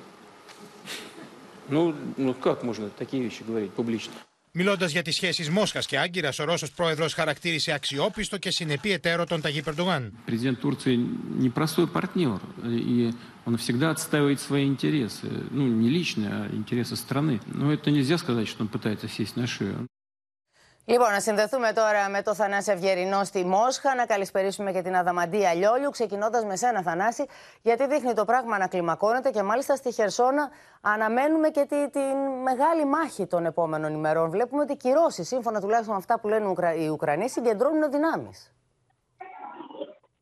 Ну, ну как можно такие вещи говорить публично. Μιλώντα για τι σχέσει Μόσχα και Άγκυρα, ο Ρώσο πρόεδρο χαρακτήρισε αξιόπιστο και συνεπή εταίρο τον Ταγί Περντογάν. Президент Турции непростой партнер, и он всегда отстаивает свои интересы. Ну, не личные, а интересы страны. Но это нельзя сказать, что он пытается сесть на шею. Λοιπόν, να συνδεθούμε τώρα με το Θανάση Ευγερινό στη Μόσχα, να καλησπερίσουμε και την Αδαμαντία Λιόλιου, ξεκινώντας με σένα, Θανάση, γιατί δείχνει το πράγμα να κλιμακώνεται και μάλιστα στη Χερσόνα αναμένουμε και τη, τη μεγάλη μάχη των επόμενων ημερών. Βλέπουμε ότι οι κυρώσεις, σύμφωνα τουλάχιστον με αυτά που λένε οι Ουκρανοί, συγκεντρώνουν δυνάμεις.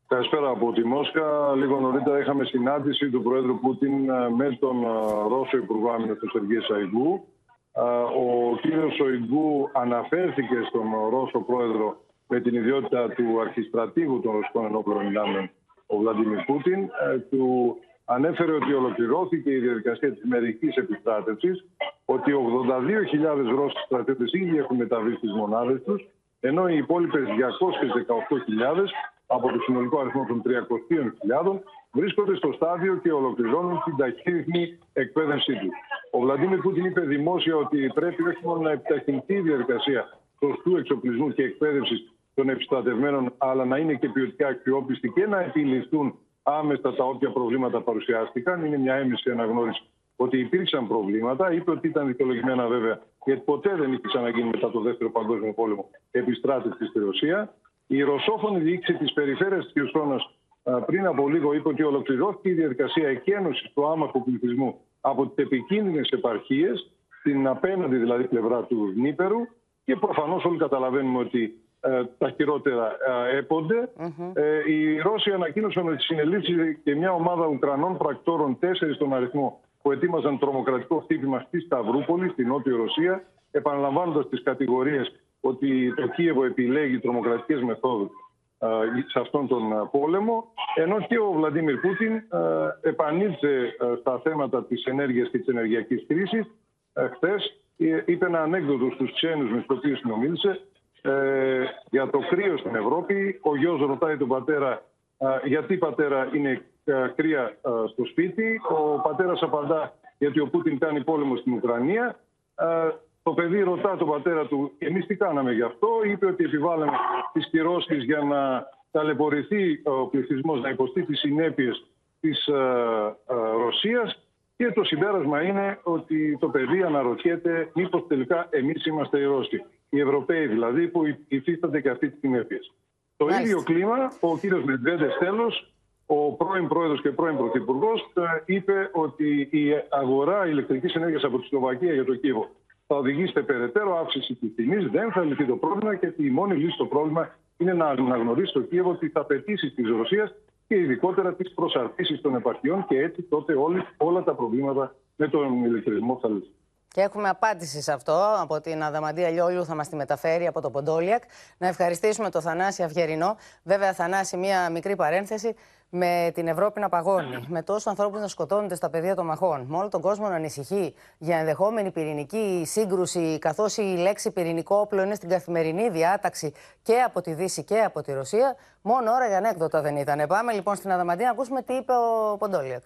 Καλησπέρα από τη Μόσχα. Λίγο νωρίτερα είχαμε συνάντηση του Πρόεδρου Πούτιν ε, με τον ε, Ρώσο Υπουργό Άμυνας, τον Σεργέ Σαϊγκού. Ο κύριος Σοϊγκού αναφέρθηκε στον Ρώσο πρόεδρο με την ιδιότητα του αρχιστρατήγου των Ρωσικών Ενόπλων Δυνάμεων, ο Βλαντιμίρ Πούτιν. Ε, του ανέφερε ότι ολοκληρώθηκε η διαδικασία της μερικής επιστράτευσης, ότι 82.000 Ρώσοι στρατιώτες ήδη έχουν μεταβεί στις μονάδες τους, ενώ οι υπόλοιπες 218.000 από το συνολικό αριθμό των 300.000 βρίσκονται στο στάδιο και ολοκληρώνουν την ταχύρυθμη εκπαίδευσή τους. Ο Βλαντίμιρ Πούτιν είπε δημόσια ότι πρέπει όχι μόνο να επιταχυνθεί η διαδικασία σωστού εξοπλισμού και εκπαίδευσης των επιστρατευμένων, αλλά να είναι και ποιοτικά αξιόπιστοι και να επιληφθούν άμεσα τα όποια προβλήματα παρουσιάστηκαν. Είναι μια έμεση αναγνώριση ότι υπήρξαν προβλήματα. Είπε ότι ήταν δικαιολογημένα βέβαια, γιατί ποτέ δεν είχε ξαναγίνει μετά το Δεύτερο Παγκόσμιο Πόλεμο επιστράτευσης στη Ρωσία. Η ρωσόφωνη διοίκηση της περιφέρειας της Χιουστόνα πριν από λίγο είπε ότι ολοκληρώθηκε η διαδικασία εκένωσης του άμαχου πληθυσμού από τις επικίνδυνες επαρχίες, στην απέναντι δηλαδή πλευρά του Νίπερου και προφανώς όλοι καταλαβαίνουμε ότι ε, τα χειρότερα ε, έπονται. Ε, οι Ρώσοι ανακοίνωσαν ότι συνελήφθη και μια ομάδα Ουκρανών πρακτόρων, τέσσερις στον αριθμό, που ετοίμαζαν τρομοκρατικό χτύπημα στη Σταυρούπολη, στην Νότια Ρωσία, επαναλαμβάνοντας τις κατηγορίες ότι το Κίεβο επιλέγει τρομοκρατικές μεθόδους σε αυτόν τον πόλεμο, ενώ και ο Βλαντίμιρ Πούτιν επανήλθε στα θέματα της ενέργειας και της ενεργειακής κρίσης. Χθες ε, είπε ένα ανέκδοτο στους ξένους με τους οποίους συνομίλησε ε, για το κρύο στην Ευρώπη. Ο γιος ρωτάει τον πατέρα γιατί πατέρα είναι κρύα στο σπίτι. Ο πατέρας απαντά γιατί ο Πούτιν κάνει πόλεμο στην Ουκρανία. Το παιδί ρωτά τον πατέρα του, εμείς τι κάναμε γι' αυτό; Είπε ότι επιβάλλαμε τις κυρώσεις για να ταλαιπωρηθεί ο πληθυσμός, να υποστεί τις συνέπειες της ε, ε, Ρωσίας. Και το συμπέρασμα είναι ότι το παιδί αναρωτιέται μήπως τελικά εμείς είμαστε οι Ρώσοι. Οι Ευρωπαίοι δηλαδή που υφίστανται και αυτή τη συνέπειες; Το ίδιο κλίμα, ο κύριος Μεντβέντε τέλος, ο πρώην πρόεδρος και πρώην πρωθυπουργός, ε, είπε ότι η αγορά ηλεκτρικής ενέργειας από τη Σλοβακία για το Κίεβο θα οδηγήσει σε περαιτέρω αύξηση της τιμής, δεν θα λυθεί το πρόβλημα και η μόνη λύση στο πρόβλημα είναι να αναγνωρίσει το Κίεβο ότι θα απαιτήσει της Ρωσίας και ειδικότερα τις προσαρτήσεις των επαρχιών και έτσι τότε όλοι, όλα τα προβλήματα με τον ηλεκτρισμό θα λύσουν. Και έχουμε απάντηση σε αυτό από την Αδαμαντία Λιόλιου, θα μας τη μεταφέρει από το Ποντόλιακ. Να ευχαριστήσουμε τον Θανάση Αυγερινό. Βέβαια, Θανάση, μία μικρή παρένθεση με την Ευρώπη να παγώνει, με τόσους ανθρώπους να σκοτώνονται στα πεδία των μαχών, με όλο τον κόσμο να ανησυχεί για ενδεχόμενη πυρηνική σύγκρουση, καθώς η λέξη πυρηνικό όπλο είναι στην καθημερινή διάταξη και από τη Δύση και από τη Ρωσία, μόνο ώρα για ανέκδοτα δεν ήταν. Πάμε λοιπόν στην Αδαμαντία να ακούσουμε τι είπε ο Ποντόλιακ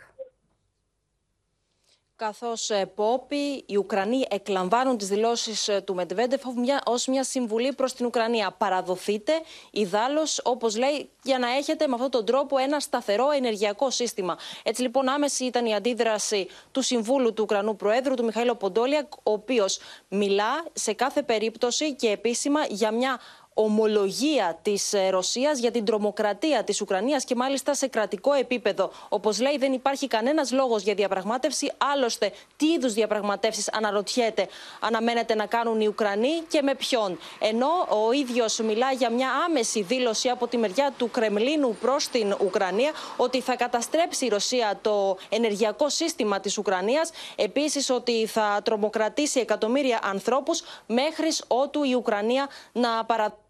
καθώς ε, Πόποι, οι Ουκρανοί εκλαμβάνουν τις δηλώσεις ε, του Μετβέντεφ ως μια συμβουλή προς την Ουκρανία. Παραδοθείτε, ιδάλλως, όπως λέει, για να έχετε με αυτόν τον τρόπο ένα σταθερό ενεργειακό σύστημα. Έτσι λοιπόν άμεση ήταν η αντίδραση του Συμβούλου του Ουκρανού Προέδρου, του Μιχαήλ Ποντόλιακ, ο οποίος μιλά σε κάθε περίπτωση και επίσημα για μια ομολογία της ε, Ρωσίας για την τρομοκρατία της Ουκρανίας και μάλιστα σε κρατικό επίπεδο. Όπως λέει, δεν υπάρχει κανένας λόγος για διαπραγμάτευση. Άλλωστε, τι είδους διαπραγματεύσεις αναρωτιέται, αναμένεται να κάνουν οι Ουκρανοί και με ποιον. Ενώ ο ίδιος μιλά για μια άμεση δήλωση από τη μεριά του Κρεμλίνου προς την Ουκρανία ότι θα καταστρέψει η Ρωσία το ενεργειακό σύστημα της Ουκρανίας. Επίσης, ότι θα τρομοκρατήσει εκατομμύρια ανθρώπους μέχρι ότου η Ουκρανία να παραδώσει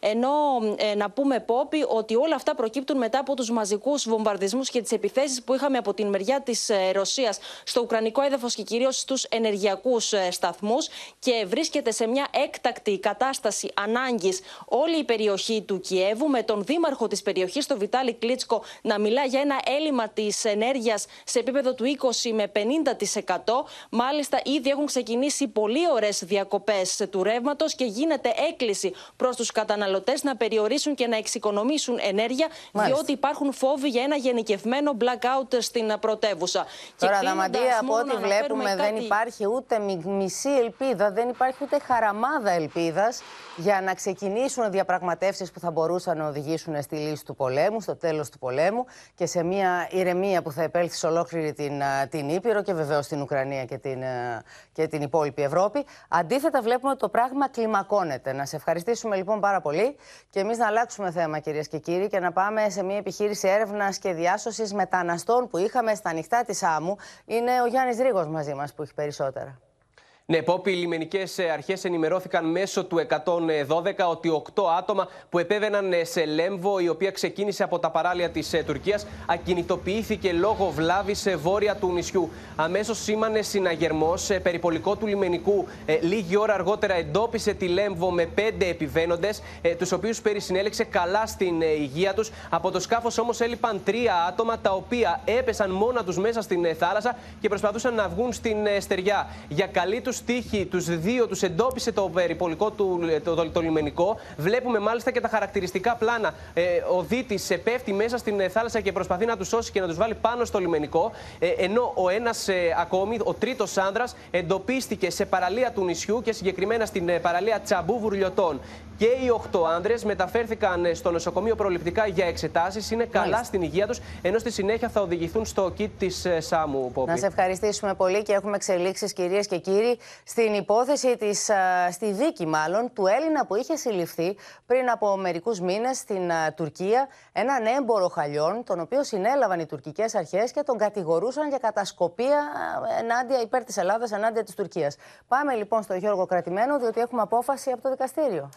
ενώ ε, να πούμε, Πόπι, ότι όλα αυτά προκύπτουν μετά από τους μαζικούς βομβαρδισμούς και τις επιθέσεις που είχαμε από την μεριά της ε, Ρωσίας στο Ουκρανικό έδαφος και κυρίως στους ενεργειακούς ε, σταθμούς και βρίσκεται σε μια έκτακτη κατάσταση ανάγκης όλη η περιοχή του Κιέβου, με τον δήμαρχο της περιοχής, τον Βιτάλη Κλίτσκο, να μιλά για ένα έλλειμμα της ενέργειας σε επίπεδο του 20 με 50%. Μάλιστα, ήδη έχουν ξεκινήσει πολύ ωραίες διακοπές του ρεύματος και γίνεται έκκληση προς τους καταναλωτέ να περιορίσουν και να εξοικονομήσουν ενέργεια, Μάλιστα. διότι υπάρχουν φόβοι για ένα γενικευμένο blackout στην πρωτεύουσα. Τώρα, Δαμαντία, από ό,τι βλέπουμε, δεν υπάρχει ούτε μισή ελπίδα, δεν υπάρχει ούτε χαραμάδα ελπίδας για να ξεκινήσουν διαπραγματεύσεις που θα μπορούσαν να οδηγήσουν στη λύση του πολέμου, στο τέλος του πολέμου και σε μια ηρεμία που θα επέλθει σε ολόκληρη την, την Ήπειρο και βεβαίως στην Ουκρανία και την, και την υπόλοιπη Ευρώπη. Αντίθετα, βλέπουμε ότι το πράγμα κλιμακώνεται. Να σε ευχαριστήσουμε λοιπόν πάρα πολύ και εμείς να αλλάξουμε θέμα, κυρίες και κύριοι, και να πάμε σε μια επιχείρηση έρευνας και διάσωσης μεταναστών που είχαμε στα ανοιχτά της άμμου. Είναι ο Γιάννης Ρίγος μαζί μας που έχει περισσότερα. Ναι, Πόπι, οι λιμενικές ε, αρχές ενημερώθηκαν μέσω του 112 ότι 8 άτομα που επέβαιναν ε, σε Λέμβο, η οποία ξεκίνησε από τα παράλια της ε, Τουρκίας, ακινητοποιήθηκε λόγω βλάβης σε βόρεια του νησιού. Αμέσως σήμανε συναγερμός περιπολικό του λιμενικού. Λίγη ώρα αργότερα εντόπισε τη Λέμβο με πέντε επιβαίνοντες, τους οποίους περισυνέλεξε καλά στην υγεία τους. Από το σκάφος όμως έλειπαν τρία άτομα, τα οποία έπεσαν μόνα τους μέσα στην θάλασσα και προσπαθούσαν να βγουν στην στεριά. Για καλή τους τύχη, τους δύο τους εντόπισε το περιπολικό του το, το, λιμενικό. Βλέπουμε μάλιστα και τα χαρακτηριστικά πλάνα. Ε, ο Δίτη πέφτει μέσα στην ε, θάλασσα και προσπαθεί να τους σώσει και να τους βάλει πάνω στο λιμενικό. Ε, ενώ ο ένας ε, ακόμη, ο τρίτος άνδρας, εντοπίστηκε σε παραλία του νησιού και συγκεκριμένα στην ε, παραλία Τσαμπού Βουρλιωτών. Και οι οχτώ άνδρε μεταφέρθηκαν στο νοσοκομείο προληπτικά για εξετάσεις. Είναι καλά στην υγεία τους, ενώ στη συνέχεια θα οδηγηθούν στο κίτ της ΣΑΜΟΥ. Να σε ευχαριστήσουμε πολύ και έχουμε εξελίξεις, κυρίες και κύριοι στην υπόθεση της, στη δίκη μάλλον, του Έλληνα που είχε συλληφθεί πριν από μερικούς μήνες στην Τουρκία, έναν έμπορο χαλιών, τον οποίο συνέλαβαν οι τουρκικές αρχές και τον κατηγορούσαν για κατασκοπία ενάντια, υπέρ της Ελλάδας ενάντια της Τουρκίας. Πάμε λοιπόν στο Γιώργο Κρατημένο, διότι έχουμε απόφαση από το δικαστήριο.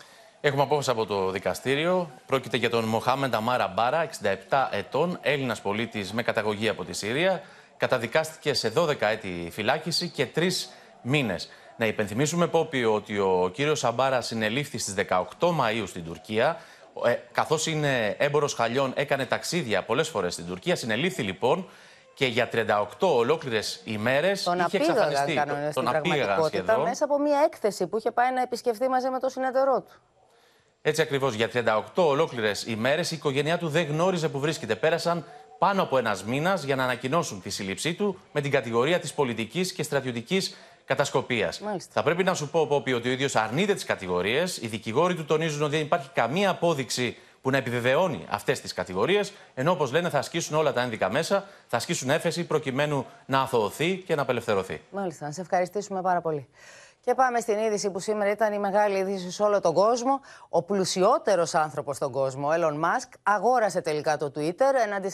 Έχουμε απόφαση από το δικαστήριο. Πρόκειται για τον Μοχάμεντα Μάρα Μπάρα, 67 ετών, Έλληνας πολίτης με καταγωγή από τη Συρία. Καταδικάστηκε σε 12 έτη φυλάκιση και 3 μήνες. Να υπενθυμίσουμε, Πόπι, ότι ο κύριος Σαμπάρα συνελήφθη στις 18 Μαου στην Τουρκία. Ε, Καθώς είναι έμπορος χαλιών, έκανε ταξίδια πολλές φορές στην Τουρκία. Συνελήφθη λοιπόν και για 38 ολόκληρες ημέρες είχε εξαφανιστεί. Τον, τον απήγαγαν σχεδόν. Μέσα από μια έκθεση που είχε πάει να επισκεφθεί μαζί με το συνεταιρό του. Έτσι ακριβώς, για 38 ολόκληρες ημέρες η οικογένειά του δεν γνώριζε που βρίσκεται. Πέρασαν πάνω από ένας μήνας για να ανακοινώσουν τη σύλληψή του με την κατηγορία της πολιτικής και στρατιωτικής κατασκοπίας. Θα πρέπει να σου πω, Πόπι, ότι ο ίδιος αρνείται τις κατηγορίες. Οι δικηγόροι του τονίζουν ότι δεν υπάρχει καμία απόδειξη που να επιβεβαιώνει αυτές τις κατηγορίες, ενώ όπως λένε θα ασκήσουν όλα τα ένδικα μέσα, θα ασκήσουν έφεση προκειμένου να αθωωωθεί και να απελευθερωθεί. Μάλιστα, να σε ευχαριστήσουμε πάρα πολύ. Και πάμε στην είδηση που σήμερα ήταν η μεγάλη είδηση σε όλο τον κόσμο. Ο πλουσιότερος άνθρωπος στον κόσμο, ο Elon Musk, αγόρασε τελικά το Twitter έναντι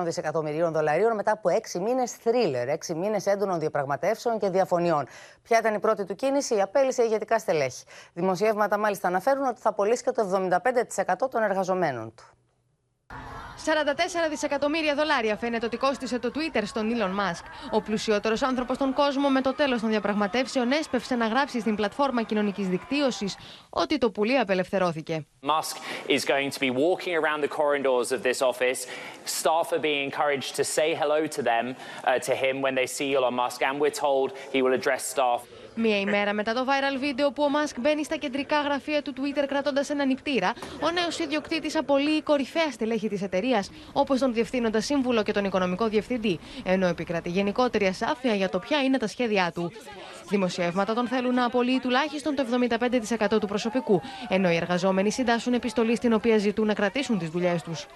44 δισεκατομμυρίων δολαρίων μετά από 6 μήνες θρίλερ, 6 μήνες έντονων διαπραγματεύσεων και διαφωνιών. Ποια ήταν η πρώτη του κίνηση, η απέλησε ηγετικά στελέχη. Δημοσιεύματα μάλιστα αναφέρουν ότι θα πωλήσει και το 75% των εργαζομένων του. 44 δισεκατομμύρια δολάρια φαίνεται ότι κόστησε το Twitter στον Elon Musk. Ο πλουσιότερος άνθρωπος στον κόσμο με το τέλος των διαπραγματεύσεων έσπευσε να γράψει στην πλατφόρμα κοινωνικής δικτύωσης ότι το πουλί απελευθερώθηκε. Musk is going to be walking around the corridors of this office. Staff are being encouraged to say hello to them, uh, to him when they see Elon Musk, and we're told he will address staff. Μία ημέρα μετά το viral βίντεο που ο Μάσκ μπαίνει στα κεντρικά γραφεία του Twitter κρατώντας ένα νυχτήρα, ο νέος ιδιοκτήτης απολύει κορυφαία στελέχη της εταιρείας, όπως τον διευθύνοντα σύμβουλο και τον οικονομικό διευθυντή, ενώ επικρατεί γενικότερη ασάφεια για το ποια είναι τα σχέδιά του. Δημοσιεύματα τον θέλουν να απολύει τουλάχιστον το 75% του προσωπικού, ενώ οι εργαζόμενοι συντάσσουν επιστολή στην οποία ζητούν να κρατήσουν τις δουλειές τους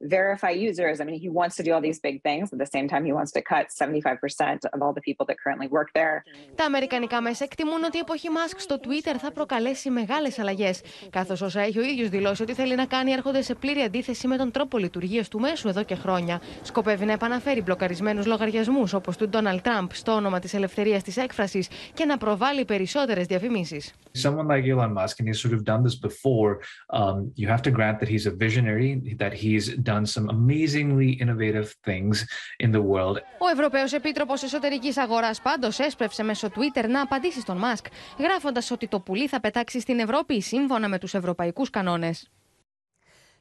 verify users. I mean, he wants to do all these big things. At the same time, he wants to cut 75% of all the people that currently work there. Τα αμερικανικά μέσα εκτιμούν ότι η εποχή Musk στο Twitter θα προκαλέσει μεγάλες αλλαγές. Καθώς όσα έχει ο ίδιος δηλώσει ότι θέλει να κάνει έρχονται σε πλήρη αντίθεση με τον τρόπο λειτουργίας του μέσου εδώ και χρόνια. Σκοπεύει να επαναφέρει μπλοκαρισμένους λογαριασμούς όπως του Donald Trump στο όνομα της ελευθερίας της έκφρασης και να προβάλλει περισσότερες διαφημίσεις. Someone like Elon Musk, and he's sort of done this before, um, you have to grant that he's a visionary, that he's done some amazingly innovative things in the world. Ο Ευρωπαίος Επίτροπος Εσωτερικής Αγοράς πάντως έσπευσε μέσω Twitter να απαντήσει στον Μάσκ, γράφοντας ότι το πουλί θα πετάξει στην Ευρώπη σύμφωνα με τους ευρωπαϊκούς κανόνες.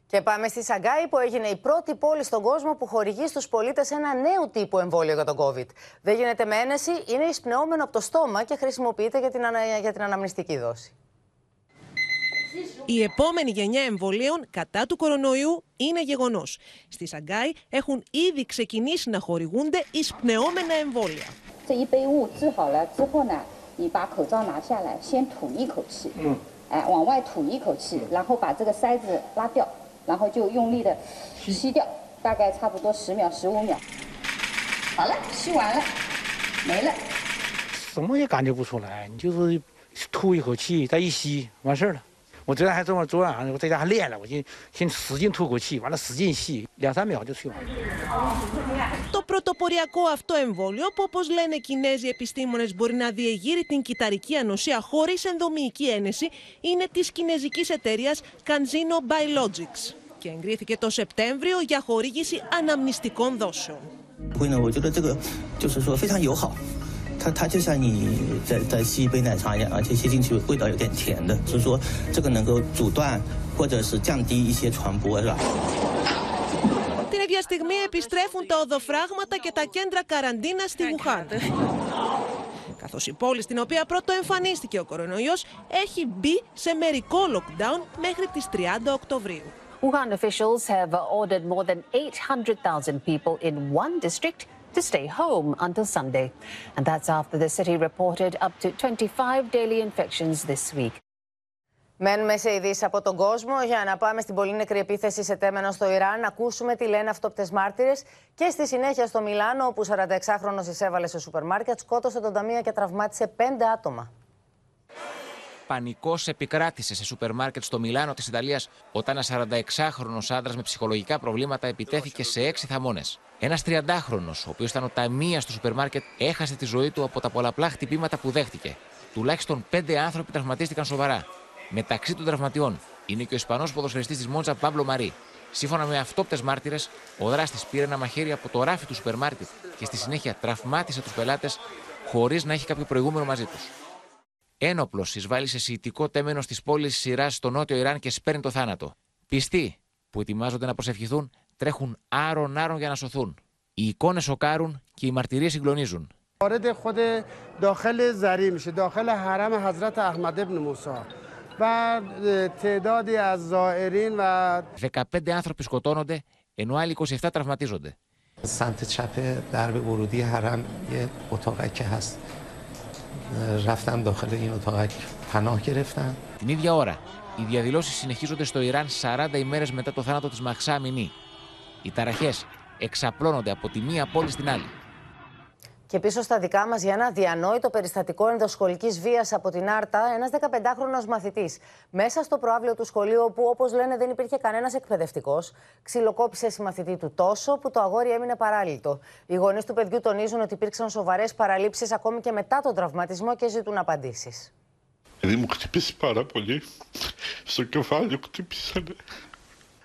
Και πάμε στη Σαγκάη που έγινε η πρώτη πόλη στον κόσμο που χορηγεί στους πολίτες ένα νέο τύπο εμβόλιο για τον COVID. Δεν γίνεται με ένεση, είναι εισπνεώμενο από το στόμα και χρησιμοποιείται για την, ανα... για την αναμνηστική δόση. Η επόμενη γενιά εμβολίων κατά του κορονοϊού είναι γεγονό. Στη Σαγκάη έχουν ήδη ξεκινήσει να χορηγούνται εισπνεώμενα εμβόλια. Mm. 我昨天还这么，昨晚上我在家还练了，我先先使劲吐口气，完了使劲吸，两三秒就吸完了。Το πρωτοποριακό αυτό εμβόλιο, που όπω λένε οι Κινέζοι επιστήμονε, μπορεί να διεγείρει την κυταρική ανοσία χωρί ενδομική ένεση, είναι τη κινέζικη εταιρεία CanZino Biologics και εγκρίθηκε το Σεπτέμβριο για χορήγηση αναμνηστικών δόσεων. 它它就像你在在吸一杯奶茶一样，而且吸进去味道有点甜的，所以说这个能够阻断或者是降低一些传播，是吧？Την ίδια στιγμή επιστρέφουν τα οδοφράγματα και τα κέντρα καραντίνα στη Γουχάν. Καθώς η πόλη στην οποία πρώτο εμφανίστηκε ο κορονοϊός έχει μπει σε μερικό lockdown μέχρι τις 30 Οκτωβρίου. Wuhan officials have ordered more than 800,000 people in one district to stay home until Sunday. And that's after the city reported up to 25 daily infections this week. Μένουμε σε ειδήσεις από τον κόσμο για να πάμε στην πολύ νεκρή επίθεση σε τέμενο στο Ιράν. Να ακούσουμε τι λένε αυτόπτες μάρτυρες και στη συνέχεια στο Μιλάνο, όπου 46χρονο εισέβαλε σε σούπερ μάρκετ, σκότωσε τον ταμείο και τραυμάτισε πέντε άτομα. Πανικός επικράτησε σε σούπερ μάρκετ στο Μιλάνο της Ιταλίας όταν ένας 46χρονο άντρας με ψυχολογικά προβλήματα επιτέθηκε σε έξι θαμώνες. Ένας 30χρονο, ο οποίος ήταν ο ταμείας στο σούπερ μάρκετ, έχασε τη ζωή του από τα πολλαπλά χτυπήματα που δέχτηκε. Τουλάχιστον πέντε άνθρωποι τραυματίστηκαν σοβαρά. Μεταξύ των τραυματιών είναι και ο Ισπανός ποδοσφαιριστής της Μόντζα Παύλο Μαρή. Σύμφωνα με αυτόπτες μάρτυρες, ο δράστης πήρε ένα μαχαίρι από το ράφι του σούπερ μάρκετ και στη συνέχεια τραυμάτισε τους πελάτες χωρίς να έχει κάποιο προηγούμενο μαζί τους. Ένοπλο εισβάλλει σε σιητικό τέμενο τη πόλη Σειρά στο νότιο Ιράν και σπέρνει το θάνατο. Πιστοί που ετοιμάζονται να προσευχηθούν τρέχουν άρον-άρον για να σωθούν. Οι εικόνε σοκάρουν και οι μαρτυρίε συγκλονίζουν. وارد خود داخل زری میشه داخل حرم حضرت احمد ابن موسی و تعدادی از زائرین و 15 άνθρωποι σκοτώνονται, ενώ άλλοι 27 τραυματίζονται. سمت چپ درب ورودی حرم یه اتاقک هست رفتم داخل این اتاقک پناه گرفتم Την ίδια ώρα, οι διαδηλώσει συνεχίζονται στο Ιράν 40 ημέρε μετά το θάνατο τη Μαχσά Αμινή. Οι ταραχέ εξαπλώνονται από τη μία πόλη στην άλλη. Και πίσω στα δικά μας για ένα διανόητο περιστατικό ενδοσχολική βίας από την Άρτα, ένας 15χρονο μαθητής μέσα στο προάβλιο του σχολείου, όπου όπως λένε δεν υπήρχε κανένας εκπαιδευτικός, ξυλοκόπησε συμμαθητή του τόσο που το αγόρι έμεινε παράλυτο. Οι γονείς του παιδιού τονίζουν ότι υπήρξαν σοβαρές παραλήψεις ακόμη και μετά τον τραυματισμό και ζητούν απαντήσεις. Δηλαδή μου χτυπήσει πάρα πολύ. Στο κεφάλι χτυπήσανε.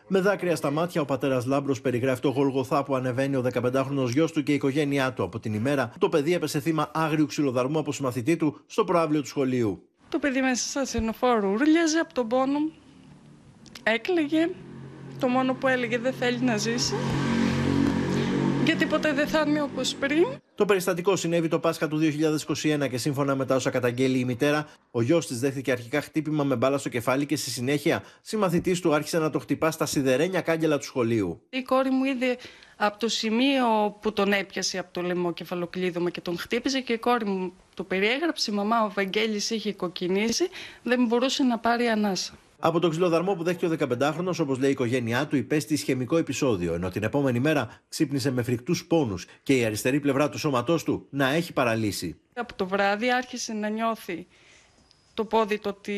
Με δάκρυα στα μάτια, ο πατέρας Λάμπρος περιγράφει το γολγοθά που ανεβαίνει ο 15χρονο γιος του και η οικογένειά του από την ημέρα που το παιδί έπεσε θύμα άγριου ξυλοδαρμού από συμμαθητή του στο προάβλιο του σχολείου. Το παιδί μέσα στα ασθενοφόρο ούρλιαζε από τον πόνο. Έκλαιγε. Το μόνο που έλεγε δεν θέλει να ζήσει. Γιατί ποτέ δεν θα είναι όπως πριν. Το περιστατικό συνέβη το Πάσχα του 2021 και σύμφωνα με τα όσα καταγγέλει η μητέρα, ο γιος της δέχθηκε αρχικά χτύπημα με μπάλα στο κεφάλι και στη συνέχεια συμμαθητής του άρχισε να το χτυπά στα σιδερένια κάγκελα του σχολείου. Η κόρη μου είδε από το σημείο που τον έπιασε από το λαιμό κεφαλοκλείδωμα και τον χτύπησε και η κόρη μου το περιέγραψε. Η μαμά ο Βαγγέλης είχε κοκκινήσει, δεν μπορούσε να πάρει ανάσα. Από τον ξυλοδαρμό που δέχτηκε ο 15χρονο, όπως λέει η οικογένειά του, υπέστη ισχυμικό επεισόδιο, ενώ την επόμενη μέρα ξύπνησε με φρικτούς πόνους και η αριστερή πλευρά του σώματός του να έχει παραλύσει. Από το βράδυ άρχισε να νιώθει το πόδι το ότι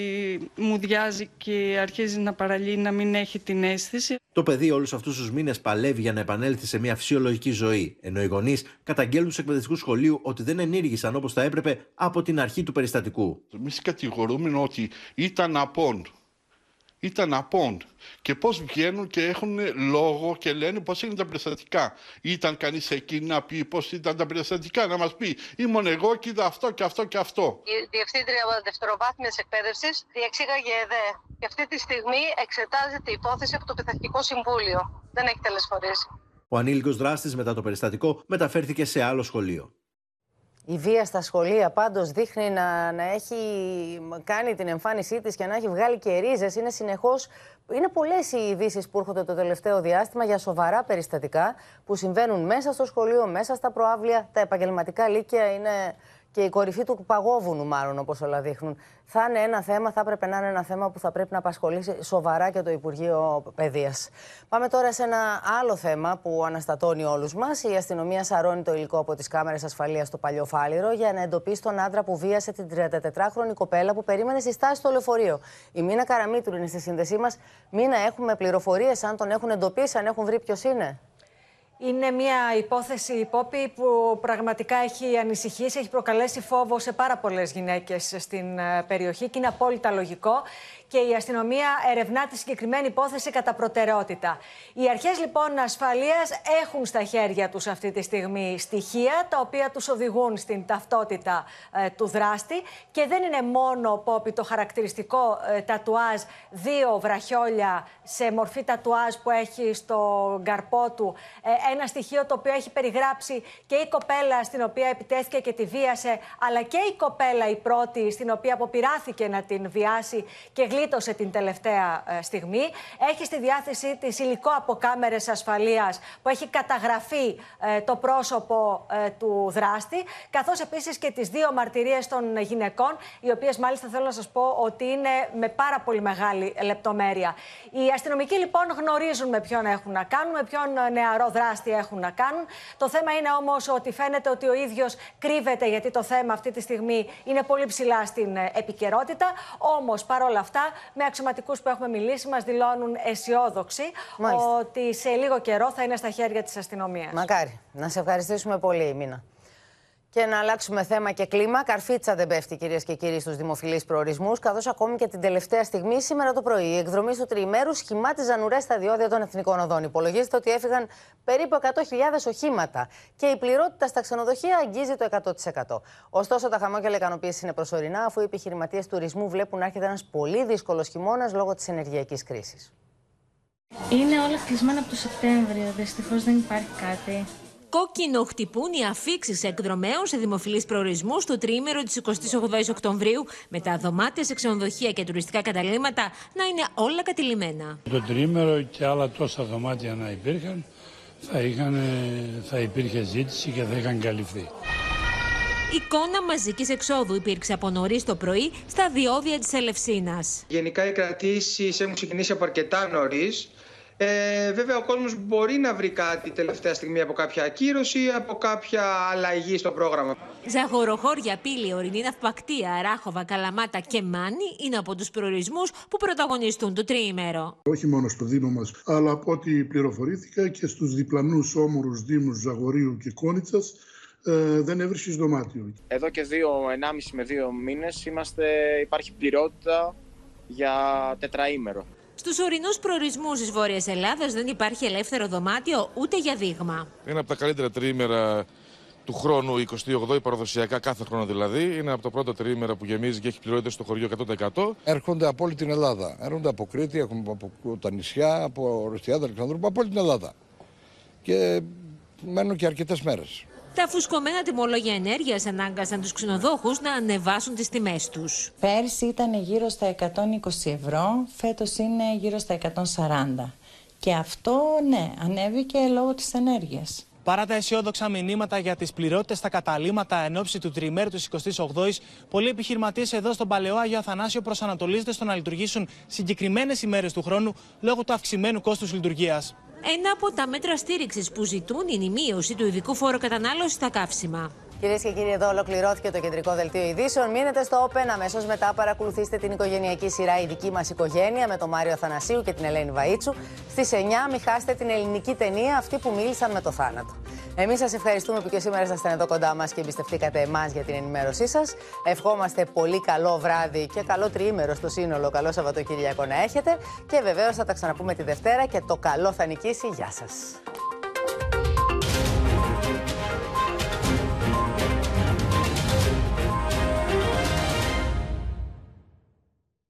μου διάζει και αρχίζει να παραλύει, να μην έχει την αίσθηση. Το παιδί όλους αυτούς τους μήνες παλεύει για να επανέλθει σε μια φυσιολογική ζωή, ενώ οι γονείς καταγγέλνουν του εκπαιδευτικούς σχολείου ότι δεν ενήργησαν όπως θα έπρεπε από την αρχή του περιστατικού. Εμείς κατηγορούμε ότι ήταν απόν ήταν απόν. Και πώς βγαίνουν και έχουν λόγο και λένε πώς είναι τα περιστατικά. Ήταν κανείς εκεί να πει πώς ήταν τα περιστατικά, να μας πει ήμουν εγώ και είδα αυτό και αυτό και αυτό. Η Διευθύντρια Δευτεροβάθμιας Εκπαίδευσης διεξήγαγε ΕΔΕ και αυτή τη στιγμή εξετάζεται η υπόθεση από το Πειθαρχικό Συμβούλιο. Δεν έχει τελεσφορήσει. Ο ανήλικος δράστης μετά το περιστατικό μεταφέρθηκε σε άλλο σχολείο. Η βία στα σχολεία πάντως δείχνει να, να έχει κάνει την εμφάνισή της και να έχει βγάλει και ρίζες. Είναι συνεχώς, είναι πολλές οι ειδήσεις που έρχονται το τελευταίο διάστημα για σοβαρά περιστατικά που συμβαίνουν μέσα στο σχολείο, μέσα στα προάβλια. Τα επαγγελματικά λύκεια είναι και η κορυφή του παγόβουνου, μάλλον όπως όλα δείχνουν. Θα είναι ένα θέμα, θα έπρεπε να είναι ένα θέμα που θα πρέπει να απασχολήσει σοβαρά και το Υπουργείο Παιδείας. Πάμε τώρα σε ένα άλλο θέμα που αναστατώνει όλους μας. Η αστυνομία σαρώνει το υλικό από τις κάμερες ασφαλείας στο παλιό Φάληρο για να εντοπίσει τον άντρα που βίασε την 34χρονη κοπέλα που περίμενε στη στάση στο λεωφορείο. Η Μίνα Καραμίτρου είναι στη σύνδεσή μας. Μίνα, έχουμε πληροφορίες αν τον έχουν εντοπίσει, αν έχουν βρει ποιος είναι; Είναι μια υπόθεση υπόπη που πραγματικά έχει ανησυχήσει, έχει προκαλέσει φόβο σε πάρα πολλές γυναίκες στην περιοχή και είναι απόλυτα λογικό και η αστυνομία ερευνά τη συγκεκριμένη υπόθεση κατά προτεραιότητα. Οι αρχές λοιπόν ασφαλείας έχουν στα χέρια τους αυτή τη στιγμή στοιχεία τα οποία τους οδηγούν στην ταυτότητα ε, του δράστη και δεν είναι μόνο πόπι το χαρακτηριστικό ε, τατουάζ δύο βραχιόλια σε μορφή τατουάζ που έχει στο γκαρπό του. Ε, ένα στοιχείο το οποίο έχει περιγράψει και η κοπέλα στην οποία επιτέθηκε και τη βίασε, αλλά και η κοπέλα η πρώτη στην οποία αποπειράθηκε να την βιάσει και γλίτωσε την τελευταία ε, στιγμή. Έχει στη διάθεσή της υλικό από κάμερες ασφαλείας που έχει καταγραφεί ε, το πρόσωπο ε, του δράστη, καθώς επίσης και τις δύο μαρτυρίες των γυναικών, οι οποίες μάλιστα θέλω να σας πω ότι είναι με πάρα πολύ μεγάλη λεπτομέρεια. Οι αστυνομικοί λοιπόν γνωρίζουν με ποιον έχουν να κάνουν, με ποιον νεαρό δράστη έχουν να κάνουν. Το θέμα είναι όμως ότι φαίνεται ότι ο ίδιος κρύβεται, γιατί το θέμα αυτή τη στιγμή είναι πολύ ψηλά στην επικαιρότητα. Όμως παρόλα αυτά, με αξιωματικούς που έχουμε μιλήσει, μας δηλώνουν αισιόδοξοι ότι σε λίγο καιρό θα είναι στα χέρια της αστυνομίας. Μακάρι. Να σε ευχαριστήσουμε πολύ, Μίνα. Και να αλλάξουμε θέμα και κλίμα. Καρφίτσα δεν πέφτει, κυρίες και κύριοι, στους δημοφιλείς προορισμούς, καθώς ακόμη και την τελευταία στιγμή, σήμερα το πρωί, οι εκδρομή του τριημέρου σχημάτιζαν ουρές στα διόδια των εθνικών οδών. Υπολογίζεται ότι έφυγαν περίπου 100.000 οχήματα και η πληρότητα στα ξενοδοχεία αγγίζει το 100%. Ωστόσο, τα χαμόγελα ικανοποίησης είναι προσωρινά, αφού οι επιχειρηματίες τουρισμού βλέπουν να έρχεται ένας πολύ δύσκολος χειμώνας λόγω της ενεργειακής κρίσης. Είναι όλα κλεισμένα από το Σεπτέμβριο. Δυστυχώς δεν υπάρχει κάτι. Κόκκινο χτυπούν οι αφήξεις εκδρομέων σε δημοφιλείς προορισμούς στο τρίμερο της 28η Οκτωβρίου, με τα δωμάτια σε ξενοδοχεία και τουριστικά καταλήμματα να είναι όλα κατηλημένα. Το τρίμερο και άλλα τόσα δωμάτια να υπήρχαν, θα, είχαν, θα υπήρχε ζήτηση και θα είχαν καλυφθεί. Εικόνα μαζικής εξόδου υπήρξε από νωρίς το πρωί στα διόδια της Ελευσίνας. Γενικά οι κρατήσεις έχουν ξεκινήσει από αρκετά νωρίς. Ε, βέβαια, ο κόσμος μπορεί να βρει κάτι τελευταία στιγμή από κάποια ακύρωση ή από κάποια αλλαγή στο πρόγραμμα. Ζαγοροχώρια, Πύλη, Ορεινή, Ναυπακτία, Ράχοβα, Καλαμάτα και Μάνη είναι από τους προορισμούς που πρωταγωνιστούν το τριήμερο. Όχι μόνο στο Δήμο μας, αλλά από ό,τι πληροφορήθηκα και στους διπλανούς όμορους Δήμους Ζαγορίου και Κόνιτσας, ε, δεν έβρισκε δωμάτιο. Εδώ και δύο, ενάμιση με δύο μήνες υπάρχει πληρότητα για τετραήμερο. Στους ορεινούς προορισμούς της Βόρειας Ελλάδας δεν υπάρχει ελεύθερο δωμάτιο ούτε για δείγμα. Είναι από τα καλύτερα τριήμερα του χρόνου, 28η παραδοσιακά, κάθε χρόνο δηλαδή. Είναι από το πρώτο τριήμερα που γεμίζει και έχει πληρότητα στο χωριό 100%. Έρχονται από όλη την Ελλάδα. Έρχονται από Κρήτη, από τα νησιά, από Ροστιάδα, Αλεξανδρούπα, από όλη την Ελλάδα. Και μένουν και αρκετές μέρες. Τα φουσκωμένα τιμολόγια ενέργειας ανάγκασαν τους ξενοδόχους να ανεβάσουν τις τιμές τους. Πέρσι ήταν γύρω στα 120 ευρώ, φέτος είναι γύρω στα 140. Και αυτό, ναι, ανέβηκε λόγω της ενέργειας. Παρά τα αισιόδοξα μηνύματα για τις πληρότητες στα καταλήμματα εν ώψη του τριημέρου της 28η, πολλοί επιχειρηματίες εδώ στον Παλαιό Άγιο Αθανάσιο προσανατολίζονται στο να λειτουργήσουν συγκεκριμένες ημέρες του χρόνου λόγω του αυξημένου κόστους λειτουργίας. Ένα από τα μέτρα στήριξης που ζητούν είναι η μείωση του ειδικού φόρου κατανάλωσης στα καύσιμα. Κυρίες και κύριοι, εδώ ολοκληρώθηκε το κεντρικό δελτίο ειδήσεων. Μείνετε στο Open. Αμέσως μετά παρακολουθήστε την οικογενειακή σειρά Η δική μας οικογένεια με τον Μάριο Θανασίου και την Ελένη Βαΐτσου. Στις 9 μην χάσετε την ελληνική ταινία Αυτοί που μίλησαν με το θάνατο. Εμείς σας ευχαριστούμε που και σήμερα ήσασταν εδώ κοντά μας και εμπιστευτήκατε εμάς για την ενημέρωσή σας. Ευχόμαστε πολύ καλό βράδυ και καλό τριήμερο στο σύνολο. Καλό Σαββατοκύριακο να έχετε. Και βεβαίως θα τα ξαναπούμε τη Δευτέρα και το καλό θα νικήσει. Γεια σας.